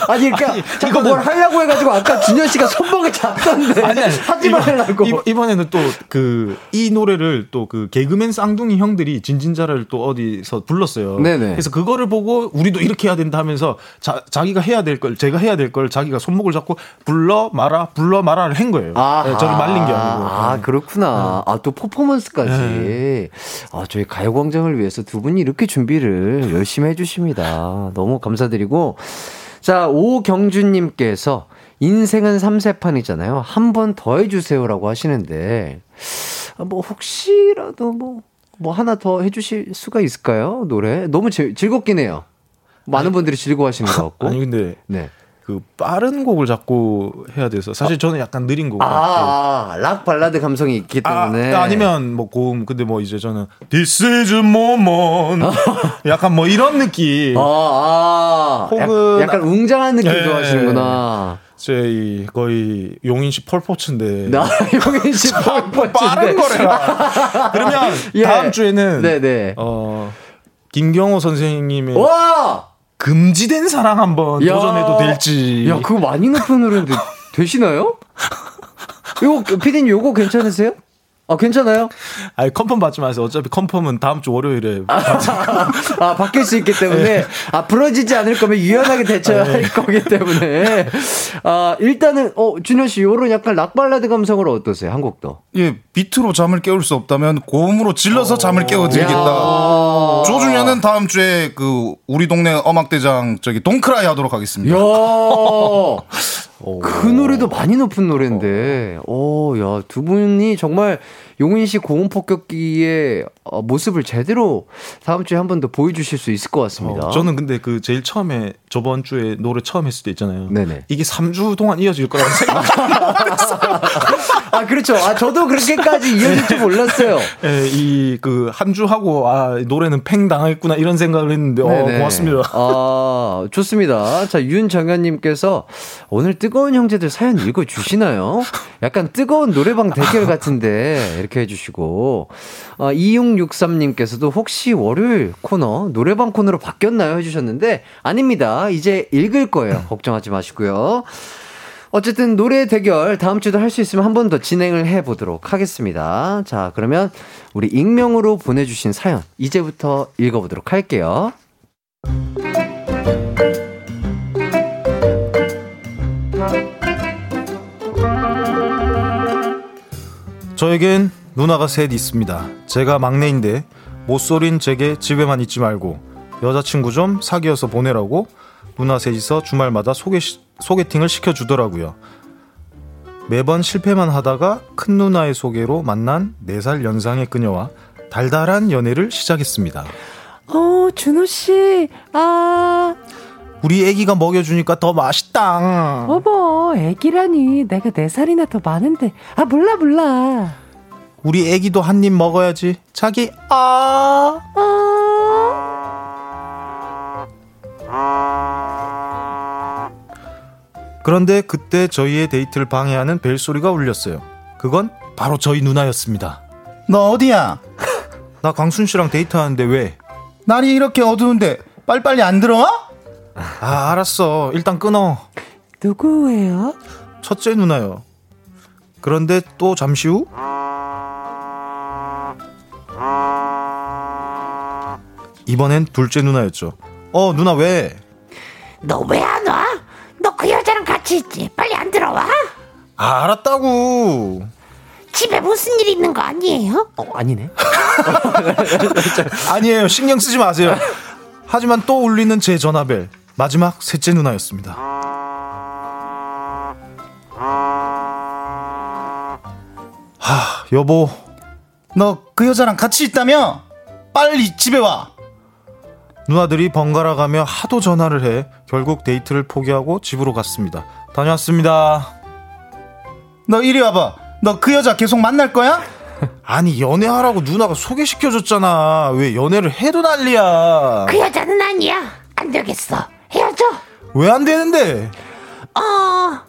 아니, 그러니까, 자꾸 뭘 하려고 해가지고 아까 준현 씨가 손목을 잡던데. 아니, 아니, 하지 말라고. 이번- 이번에는 또 그 이 노래를 또 그 개그맨 쌍둥이 형들이 진진자를 또 어디서 불렀어요. 네네. 그래서 그거를 보고 우리도 이렇게 해야 된다 하면서 자, 자기가 해야 될 걸 제가 해야 될 걸 자기가 손목을 잡고 불러 마라 불러 마라를 한 거예요. 네, 저를 말린 게 아니고. 아, 네. 그렇구나. 아, 또 퍼포먼스까지. 아, 저희 가요광장을 위해서 두 분이 이렇게 준비를 열심히 해주십니다. 너무 감사드리고. 자, 오경준님께서 인생은 삼세판이잖아요. 한 번 더 해주세요라고 하시는데, 아, 뭐, 혹시라도 뭐, 뭐 하나 더 해주실 수가 있을까요? 노래? 너무 즐, 즐겁긴 해요. 많은 분들이 즐거워하시는 것 같고. 아니 근데 네. 그 빠른 곡을 자꾸 해야 돼서 사실 저는 약간 느린 곡을 할게요. 아, 락 발라드 감성이 있기 때문에. 아, 아니면 뭐 고음 근데 뭐 이제 저는 This is moment <laughs> 약간 뭐 이런 느낌 아, 아. 혹은- 약, 간 웅장한 느낌 예. 좋아하시는구나. 제 거의 용인시 펄포츠인데 <laughs> 나 용인 씨 빠른 거래라 <laughs> 그러면 예. 다음 주에는 네네. 어 김경호 선생님의 와! 금지된 사랑 한번 야. 도전해도 될지 야, 그거 많이 높은 노래인데 되시나요? <laughs> 요거 피디님 요거 괜찮으세요? 아, 괜찮아요? 아니 confirm 받지 마세요 어차피 confirm은 다음 주 월요일에 아, <laughs> 바뀔 수 있기 때문에, 아, 부러지지 않을 거면 유연하게 대처할 거기 때문에, 아, 일단은, 어, 준현 씨, 요런 약간 락발라드 감성으로 어떠세요? 한곡 더. 예, 비트로 잠을 깨울 수 없다면 고음으로 질러서 잠을 깨워드리겠다. 조준현은 다음 주에 그 우리 동네 음악대장 저기 Don't Cry 하도록 하겠습니다. <laughs> 야그 노래도 많이 높은 노래인데, 오, 야, 두 분이 정말 용인 씨 고온 폭격기의 어, 모습을 제대로 다음 주에 한 번 더 보여주실 수 있을 것 같습니다. 어, 저는 근데 그 제일 처음에 저번 주에 노래 처음 했을 때 있잖아요. 네네. 이게 3주 동안 이어질 거라고 생각. <laughs> 아 그렇죠. 아 저도 그렇게까지 이어질 줄 몰랐어요. 예, 이그 한 주 하고 아 노래는 팽 당했구나 이런 생각을 했는데 어. 고맙습니다. 아, 좋습니다. 자, 윤정현님께서 오늘 뜨거운 형제들 사연 읽어 주시나요? 약간 뜨거운 노래방 대결 같은데, 이렇게 해주시고, 어, 2663님께서도 혹시 월요일 코너, 노래방 코너로 바뀌었나요? 해주셨는데, 아닙니다. 이제 읽을 거예요. 걱정하지 마시고요. 어쨌든 노래 대결 다음 주도 할 수 있으면 한 번 더 진행을 해 보도록 하겠습니다. 자, 그러면 우리 익명으로 보내주신 사연 이제부터 읽어보도록 할게요. 저에겐 누나가 셋 있습니다. 제가 막내인데 못소린 제게 집에만 있지 말고 여자친구 좀 사귀어서 보내라고 누나 셋이서 주말마다 소개, 소개팅을 시켜주더라고요. 매번 실패만 하다가 큰 누나의 소개로 만난 4살 연상의 그녀와 달달한 연애를 시작했습니다. 어, 준호 씨, 아, 우리 애기가 먹여주니까 더 맛있다. 어머, 애기라니. 내가 네 살이나 더 많은데. 아, 몰라, 몰라. 우리 애기도 한 입 먹어야지. 자기 아. 그런데 그때 저희의 데이트를 방해하는 벨소리가 울렸어요. 그건 바로 저희 누나였습니다. 너 어디야? <laughs> 나 광순 씨랑 데이트하는데 왜? 날이 이렇게 어두운데 빨리빨리 안 들어와? 아, 알았어. 일단 끊어. 누구예요? 첫째 누나요. 그런데 또 잠시 후 이번엔 둘째 누나였죠. 어, 누나 왜? 너 왜 안 와? 너 그 여자랑 같이 있지? 빨리 안 들어와? 아, 알았다고. 집에 무슨 일 있는 거 아니에요? 어, 아니네. <laughs> 아니에요. 신경 쓰지 마세요. 하지만 또 울리는 제 전화벨. 마지막 셋째 누나였습니다. 하, 여보. 너 그 여자랑 같이 있다며? 빨리 집에 와. 누나들이 번갈아 가며 하도 전화를 해 결국 데이트를 포기하고 집으로 갔습니다. 다녀왔습니다. 너 이리 와봐. 너 그 여자 계속 만날 거야? <laughs> 아니 연애하라고 누나가 소개시켜줬잖아. 왜 연애를 해도 난리야. 그 여자는 아니야. 안 되겠어. 헤어져. 왜 안 되는데? 어,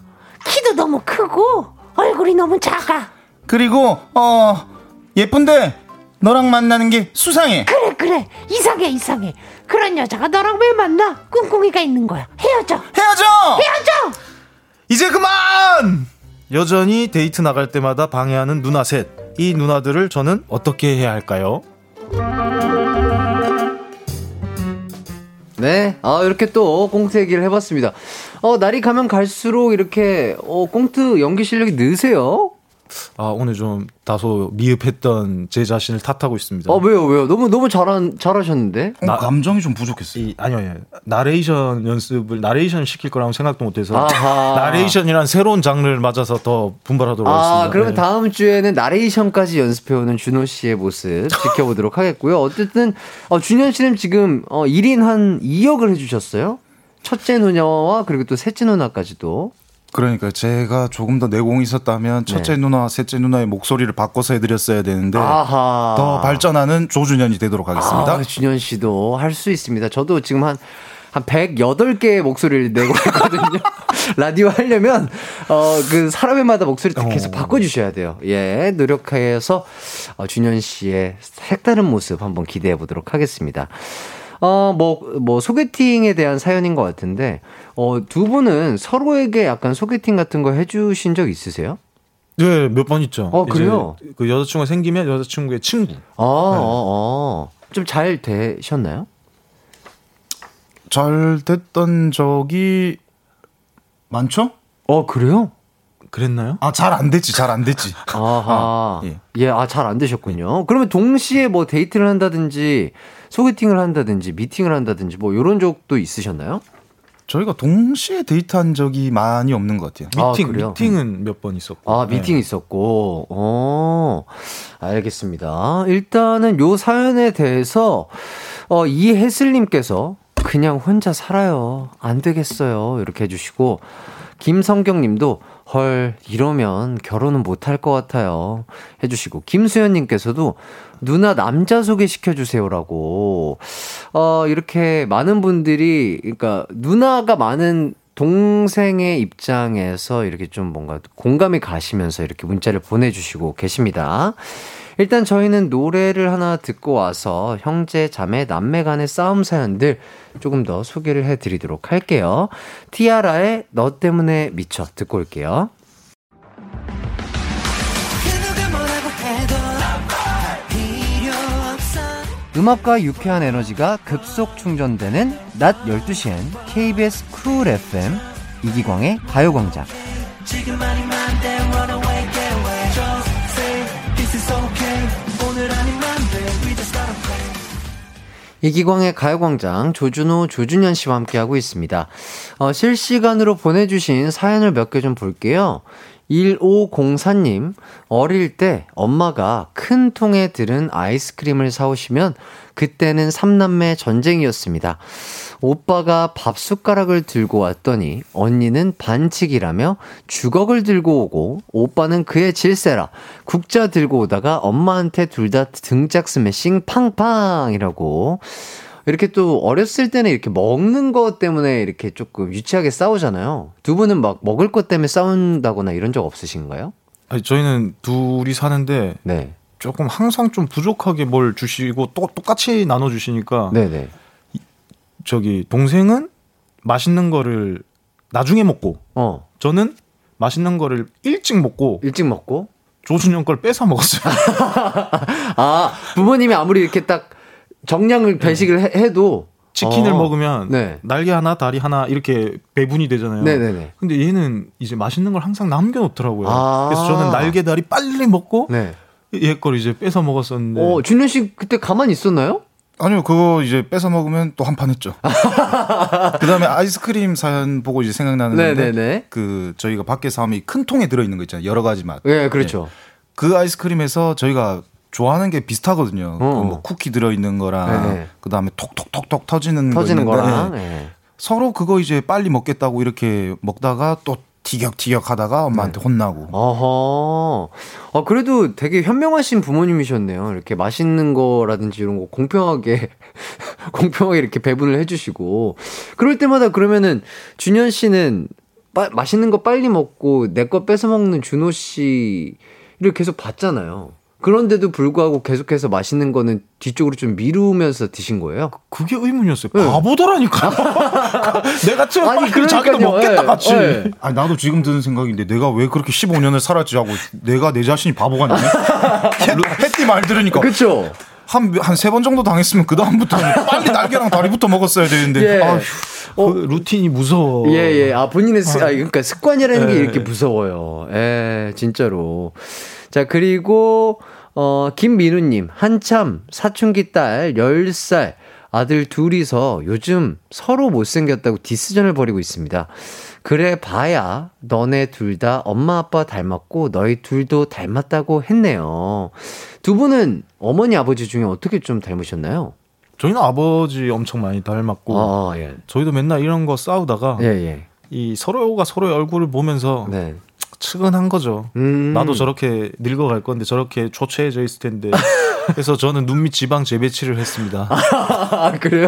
키도 너무 크고 얼굴이 너무 작아. 그리고 어 예쁜데 너랑 만나는 게 수상해. 그래 그래 이상해 이상해. 그런 여자가 너랑 왜 만나? 꿍꿍이가 있는 거야. 헤어져. 헤어져. 헤어져. 이제 그만! 여전히 데이트 나갈 때마다 방해하는 누나 셋. 이 누나들을 저는 어떻게 해야 할까요? 네, 아, 이렇게 또 꽁트 얘기를 해봤습니다. 어, 날이 가면 갈수록 이렇게, 어, 꽁트 연기 실력이 느세요? 아, 오늘 좀 다소 미흡했던 제 자신을 탓하고 있습니다. 어, 왜요, 왜요? 너무, 너무 잘한, 잘하셨는데? 나, 감정이 좀 부족했어요. 이, 아니요, 아니요. 나레이션 연습을, 나레이션 시킬 거라고 생각도 못해서. 아하. <laughs> 나레이션이란 새로운 장르를 맞아서 더 분발하도록 아, 하겠습니다. 그러면 네. 다음 주에는 나레이션까지 연습해오는 준호 씨의 모습 지켜보도록 하겠고요. 어쨌든, 어, 준현 씨는 지금, 어, 1인 한 2역을 해주셨어요. 첫째 누나와 그리고 또 셋째 누나까지도. 그러니까 제가 조금 더 내공이 있었다면 첫째 누나, 셋째 누나의 목소리를 바꿔서 해드렸어야 되는데 아하. 더 발전하는 조준현이 되도록 하겠습니다. 아, 준현 씨도 할 수 있습니다. 저도 지금 한, 한 108개의 목소리를 내고 있거든요. <laughs> 라디오 하려면, 어, 그 사람마다 목소리 어. 계속 바꿔주셔야 돼요. 예, 노력해서, 어, 준현 씨의 색다른 모습 한번 기대해 보도록 하겠습니다. 어, 뭐, 뭐, 소개팅에 대한 사연인 것 같은데, 어, 두 분은 서로에게 약간 소개팅 같은 거 해주신 적 있으세요? 네, 몇 번 있죠. 어, 그래요? 그 여자친구가 생기면 여자친구의 친구. 어, 어, 어. 좀 잘 되셨나요? 잘 됐던 적이 많죠? 어, 그래요? 그랬나요? 아, 잘 안 됐지, 잘 안 됐지. 아하. 예. 예, 아, 잘 안 되셨군요. 그러면 동시에 뭐 데이트를 한다든지, 소개팅을 한다든지, 미팅을 한다든지, 뭐, 요런 적도 있으셨나요? 저희가 동시에 데이트한 적이 많이 없는 것 같아요. 아, 미팅 그래요? 미팅은 몇 번 있었고. 아, 미팅 있었고. 어, 알겠습니다. 일단은 요 사연에 대해서, 어, 이혜슬님께서 그냥 혼자 살아요. 안 되겠어요. 이렇게 해주시고, 김성경 님도, 헐, 이러면 결혼은 못할 것 같아요. 해주시고, 김수현님께서도, 누나 남자 소개시켜주세요라고, 어, 이렇게 많은 분들이, 그러니까, 누나가 많은 동생의 입장에서 이렇게 좀 뭔가 공감이 가시면서 이렇게 문자를 보내주시고 계십니다. 일단 저희는 노래를 하나 듣고 와서 형제, 자매, 남매 간의 싸움 사연들 조금 더 소개를 해드리도록 할게요. 티아라의 너 때문에 미쳐 듣고 올게요. 음악과 유쾌한 에너지가 급속 충전되는 낮 12시엔 KBS 쿨 FM 이기광의 가요광장. 이기광의 가요광장 조준호, 조준현 씨와 함께하고 있습니다. 어, 실시간으로 보내주신 사연을 몇 개 좀 볼게요. 1504님, 어릴 때 엄마가 큰 통에 들은 아이스크림을 사오시면 그때는 삼남매 전쟁이었습니다. 오빠가 밥 숟가락을 들고 왔더니 언니는 반칙이라며 주걱을 들고 오고 오빠는 그의 질세라 국자 들고 오다가 엄마한테 둘 다 등짝 스매싱 팡팡이라고 이렇게 또 어렸을 때는 이렇게 먹는 것 때문에 이렇게 조금 유치하게 싸우잖아요. 두 분은 막 먹을 것 때문에 싸운다거나 이런 적 없으신가요? 아니, 저희는 둘이 사는데 네. 조금 항상 좀 부족하게 뭘 주시고 또 똑같이 나눠 주시니까 네네. 저기 동생은 맛있는 거를 나중에 먹고 어. 저는 맛있는 거를 일찍 먹고 일찍 먹고 조준영 걸 뺏어 먹었어요. <laughs> 아 부모님이 아무리 이렇게 딱 정량을 배식을 해, 해도 치킨을 어. 먹으면 네. 날개 하나 다리 하나 이렇게 배분이 되잖아요. 네네네. 근데 얘는 이제 맛있는 걸 항상 남겨놓더라고요. 아. 그래서 저는 날개 다리 빨리 먹고 네. 얘걸 이제 뺏어 먹었었는데 어 준현 씨 그때 가만히 있었나요? 아니요, 그거 이제 뺏어 먹으면 또 한 판 했죠. <laughs> 그 다음에 아이스크림 사연 보고 이제 생각나는데, 네네네. 그 저희가 밖에서 하면 이큰 통에 들어있는 거 있잖아요. 여러 가지 맛. 예, 그렇죠. 그 아이스크림에서 저희가 좋아하는 게 비슷하거든요. 어. 그뭐 쿠키 들어있는 거랑, 네네. 그 다음에 톡톡톡톡 터지는, 터지는 거 거랑. 예. 서로 그거 이제 빨리 먹겠다고 이렇게 먹다가 또 티격티격 하다가 엄마한테 혼나고. 어허. 아, 그래도 되게 현명하신 부모님이셨네요. 이렇게 맛있는 거라든지 이런 거 공평하게, <laughs> 공평하게 이렇게 배분을 해주시고. 그럴 때마다 그러면은, 준현 씨는 빠, 맛있는 거 빨리 먹고 내 거 뺏어 먹는 준호 씨를 계속 봤잖아요. 그런데도 불구하고 계속해서 맛있는 거는 뒤쪽으로 좀 미루면서 드신 거예요? 그게 의문이었어요. 네. 바보더라니까. <laughs> 내가 좀 아니, 빨리 자기도. 먹겠다 예, 같이. 예. 아니 나도 지금 드는 생각인데 내가 왜 그렇게 15년을 살았지 하고 내가 내 자신이 바보가 아니네. 햇띠 말 들으니까 그쵸? 한한 세 번 정도 당했으면 그 다음부터는 빨리 날개랑 다리부터 먹었어야 되는데. 예. 아휴. 그 루틴이 무서워. 예, 예. 아, 본인의 습, 아, 그러니까 습관이라는 게 예. 이렇게 무서워요. 예, 진짜로. 자, 그리고, 어, 김민우님, 한참 사춘기 딸 10살 아들 둘이서 요즘 서로 못생겼다고 디스전을 벌이고 있습니다. 그래 봐야 너네 둘 다 엄마 아빠 닮았고 너희 둘도 닮았다고 했네요. 두 분은 어머니 아버지 중에 어떻게 좀 닮으셨나요? 저희는 아버지 엄청 많이 닮았고 아, 예. 저희도 맨날 이런 거 싸우다가 예, 예. 이 서로가 서로의 얼굴을 보면서 네. 측은한 거죠. 음. 나도 저렇게 늙어갈 건데 저렇게 초췌해져 있을 텐데. <laughs> 그래서 저는 눈밑 지방 재배치를 했습니다. <laughs> 아, 그래요?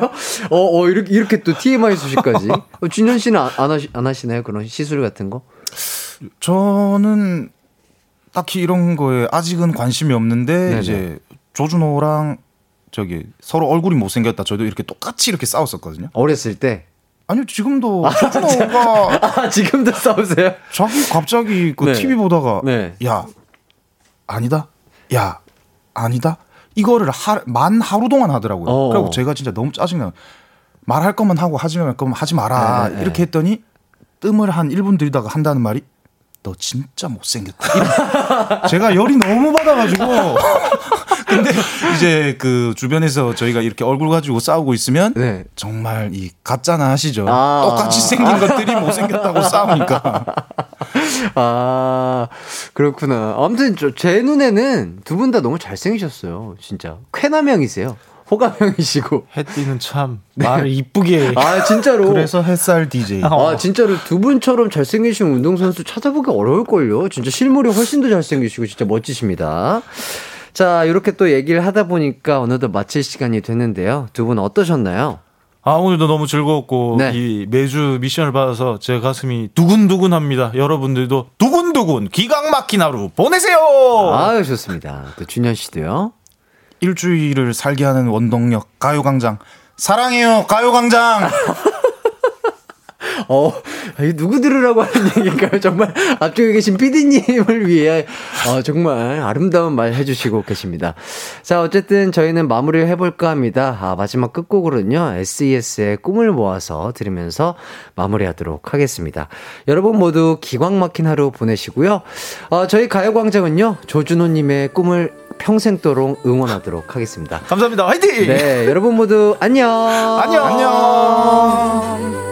어, 어, 이렇게, 이렇게 또 TMI 소식까지. 어, 준현 씨는 안, 안, 하시, 안 하시나요? 그런 시술 같은 거? 저는 딱히 이런 거에 아직은 관심이 없는데 네네. 이제 조준호랑 저기 서로 얼굴이 못생겼다. 저도 이렇게 똑같이 이렇게 싸웠었거든요. 어렸을 때? 아니요, 지금도 조준호가 <laughs> 아, 지금도 싸우세요? 자기 갑자기 그 네. TV 보다가 네. 야 아니다, 야 아니다 이거를 하, 만 하루 동안 하더라고요. 어. 그리고 제가 진짜 너무 짜증나. 말할 거면 하고 하지 말 거면 하지 마라 네, 네. 이렇게 했더니 뜸을 한 1분 들이다가 한다는 말이 너 진짜 못생겼다. <laughs> 제가 열이 너무 받아가지고. <laughs> 근데 이제 그 주변에서 저희가 이렇게 얼굴 가지고 싸우고 있으면 네. 정말 이 가짜나 하시죠. 아. 똑같이 생긴 것들이 못생겼다고 <laughs> 싸우니까. 아, 그렇구나. 아무튼 저, 제 눈에는 두 분 다 너무 잘생기셨어요. 진짜. 쾌남형이세요. 호감형이시고. 햇띠는 참 말을 이쁘게. 아, 진짜로. 그래서 햇살 DJ. 아, 진짜로 두 분처럼 잘생기신 운동선수 찾아보기 어려울걸요. 진짜 실물이 훨씬 더 잘생기시고 진짜 멋지십니다. 자, 이렇게 또 얘기를 하다 보니까 어느덧 마칠 시간이 됐는데요. 두 분 어떠셨나요? 아, 오늘도 너무 즐거웠고, 네. 이 매주 미션을 받아서 제 가슴이 두근두근합니다. 여러분들도 두근두근 기강 막힌 하루 보내세요! 아유, 좋습니다. 또 준현 씨도요. 일주일을 살게 하는 원동력 가요광장. 사랑해요 가요광장. <laughs> 어, 누구 들으라고 하는 얘기인가요? 정말 앞쪽에 계신 PD님을 위해 어, 정말 아름다운 말 해주시고 계십니다. 자, 어쨌든 저희는 마무리를 해볼까 합니다. 아, 마지막 끝곡으로는요, SES의 꿈을 모아서 들으면서 마무리하도록 하겠습니다. 여러분 모두 기광 막힌 하루 보내시고요. 어, 저희 가요광장은요, 조준호님의 꿈을 평생도록 응원하도록 하겠습니다. 감사합니다. 화이팅! 네, 여러분 모두 안녕! 안녕! 안녕!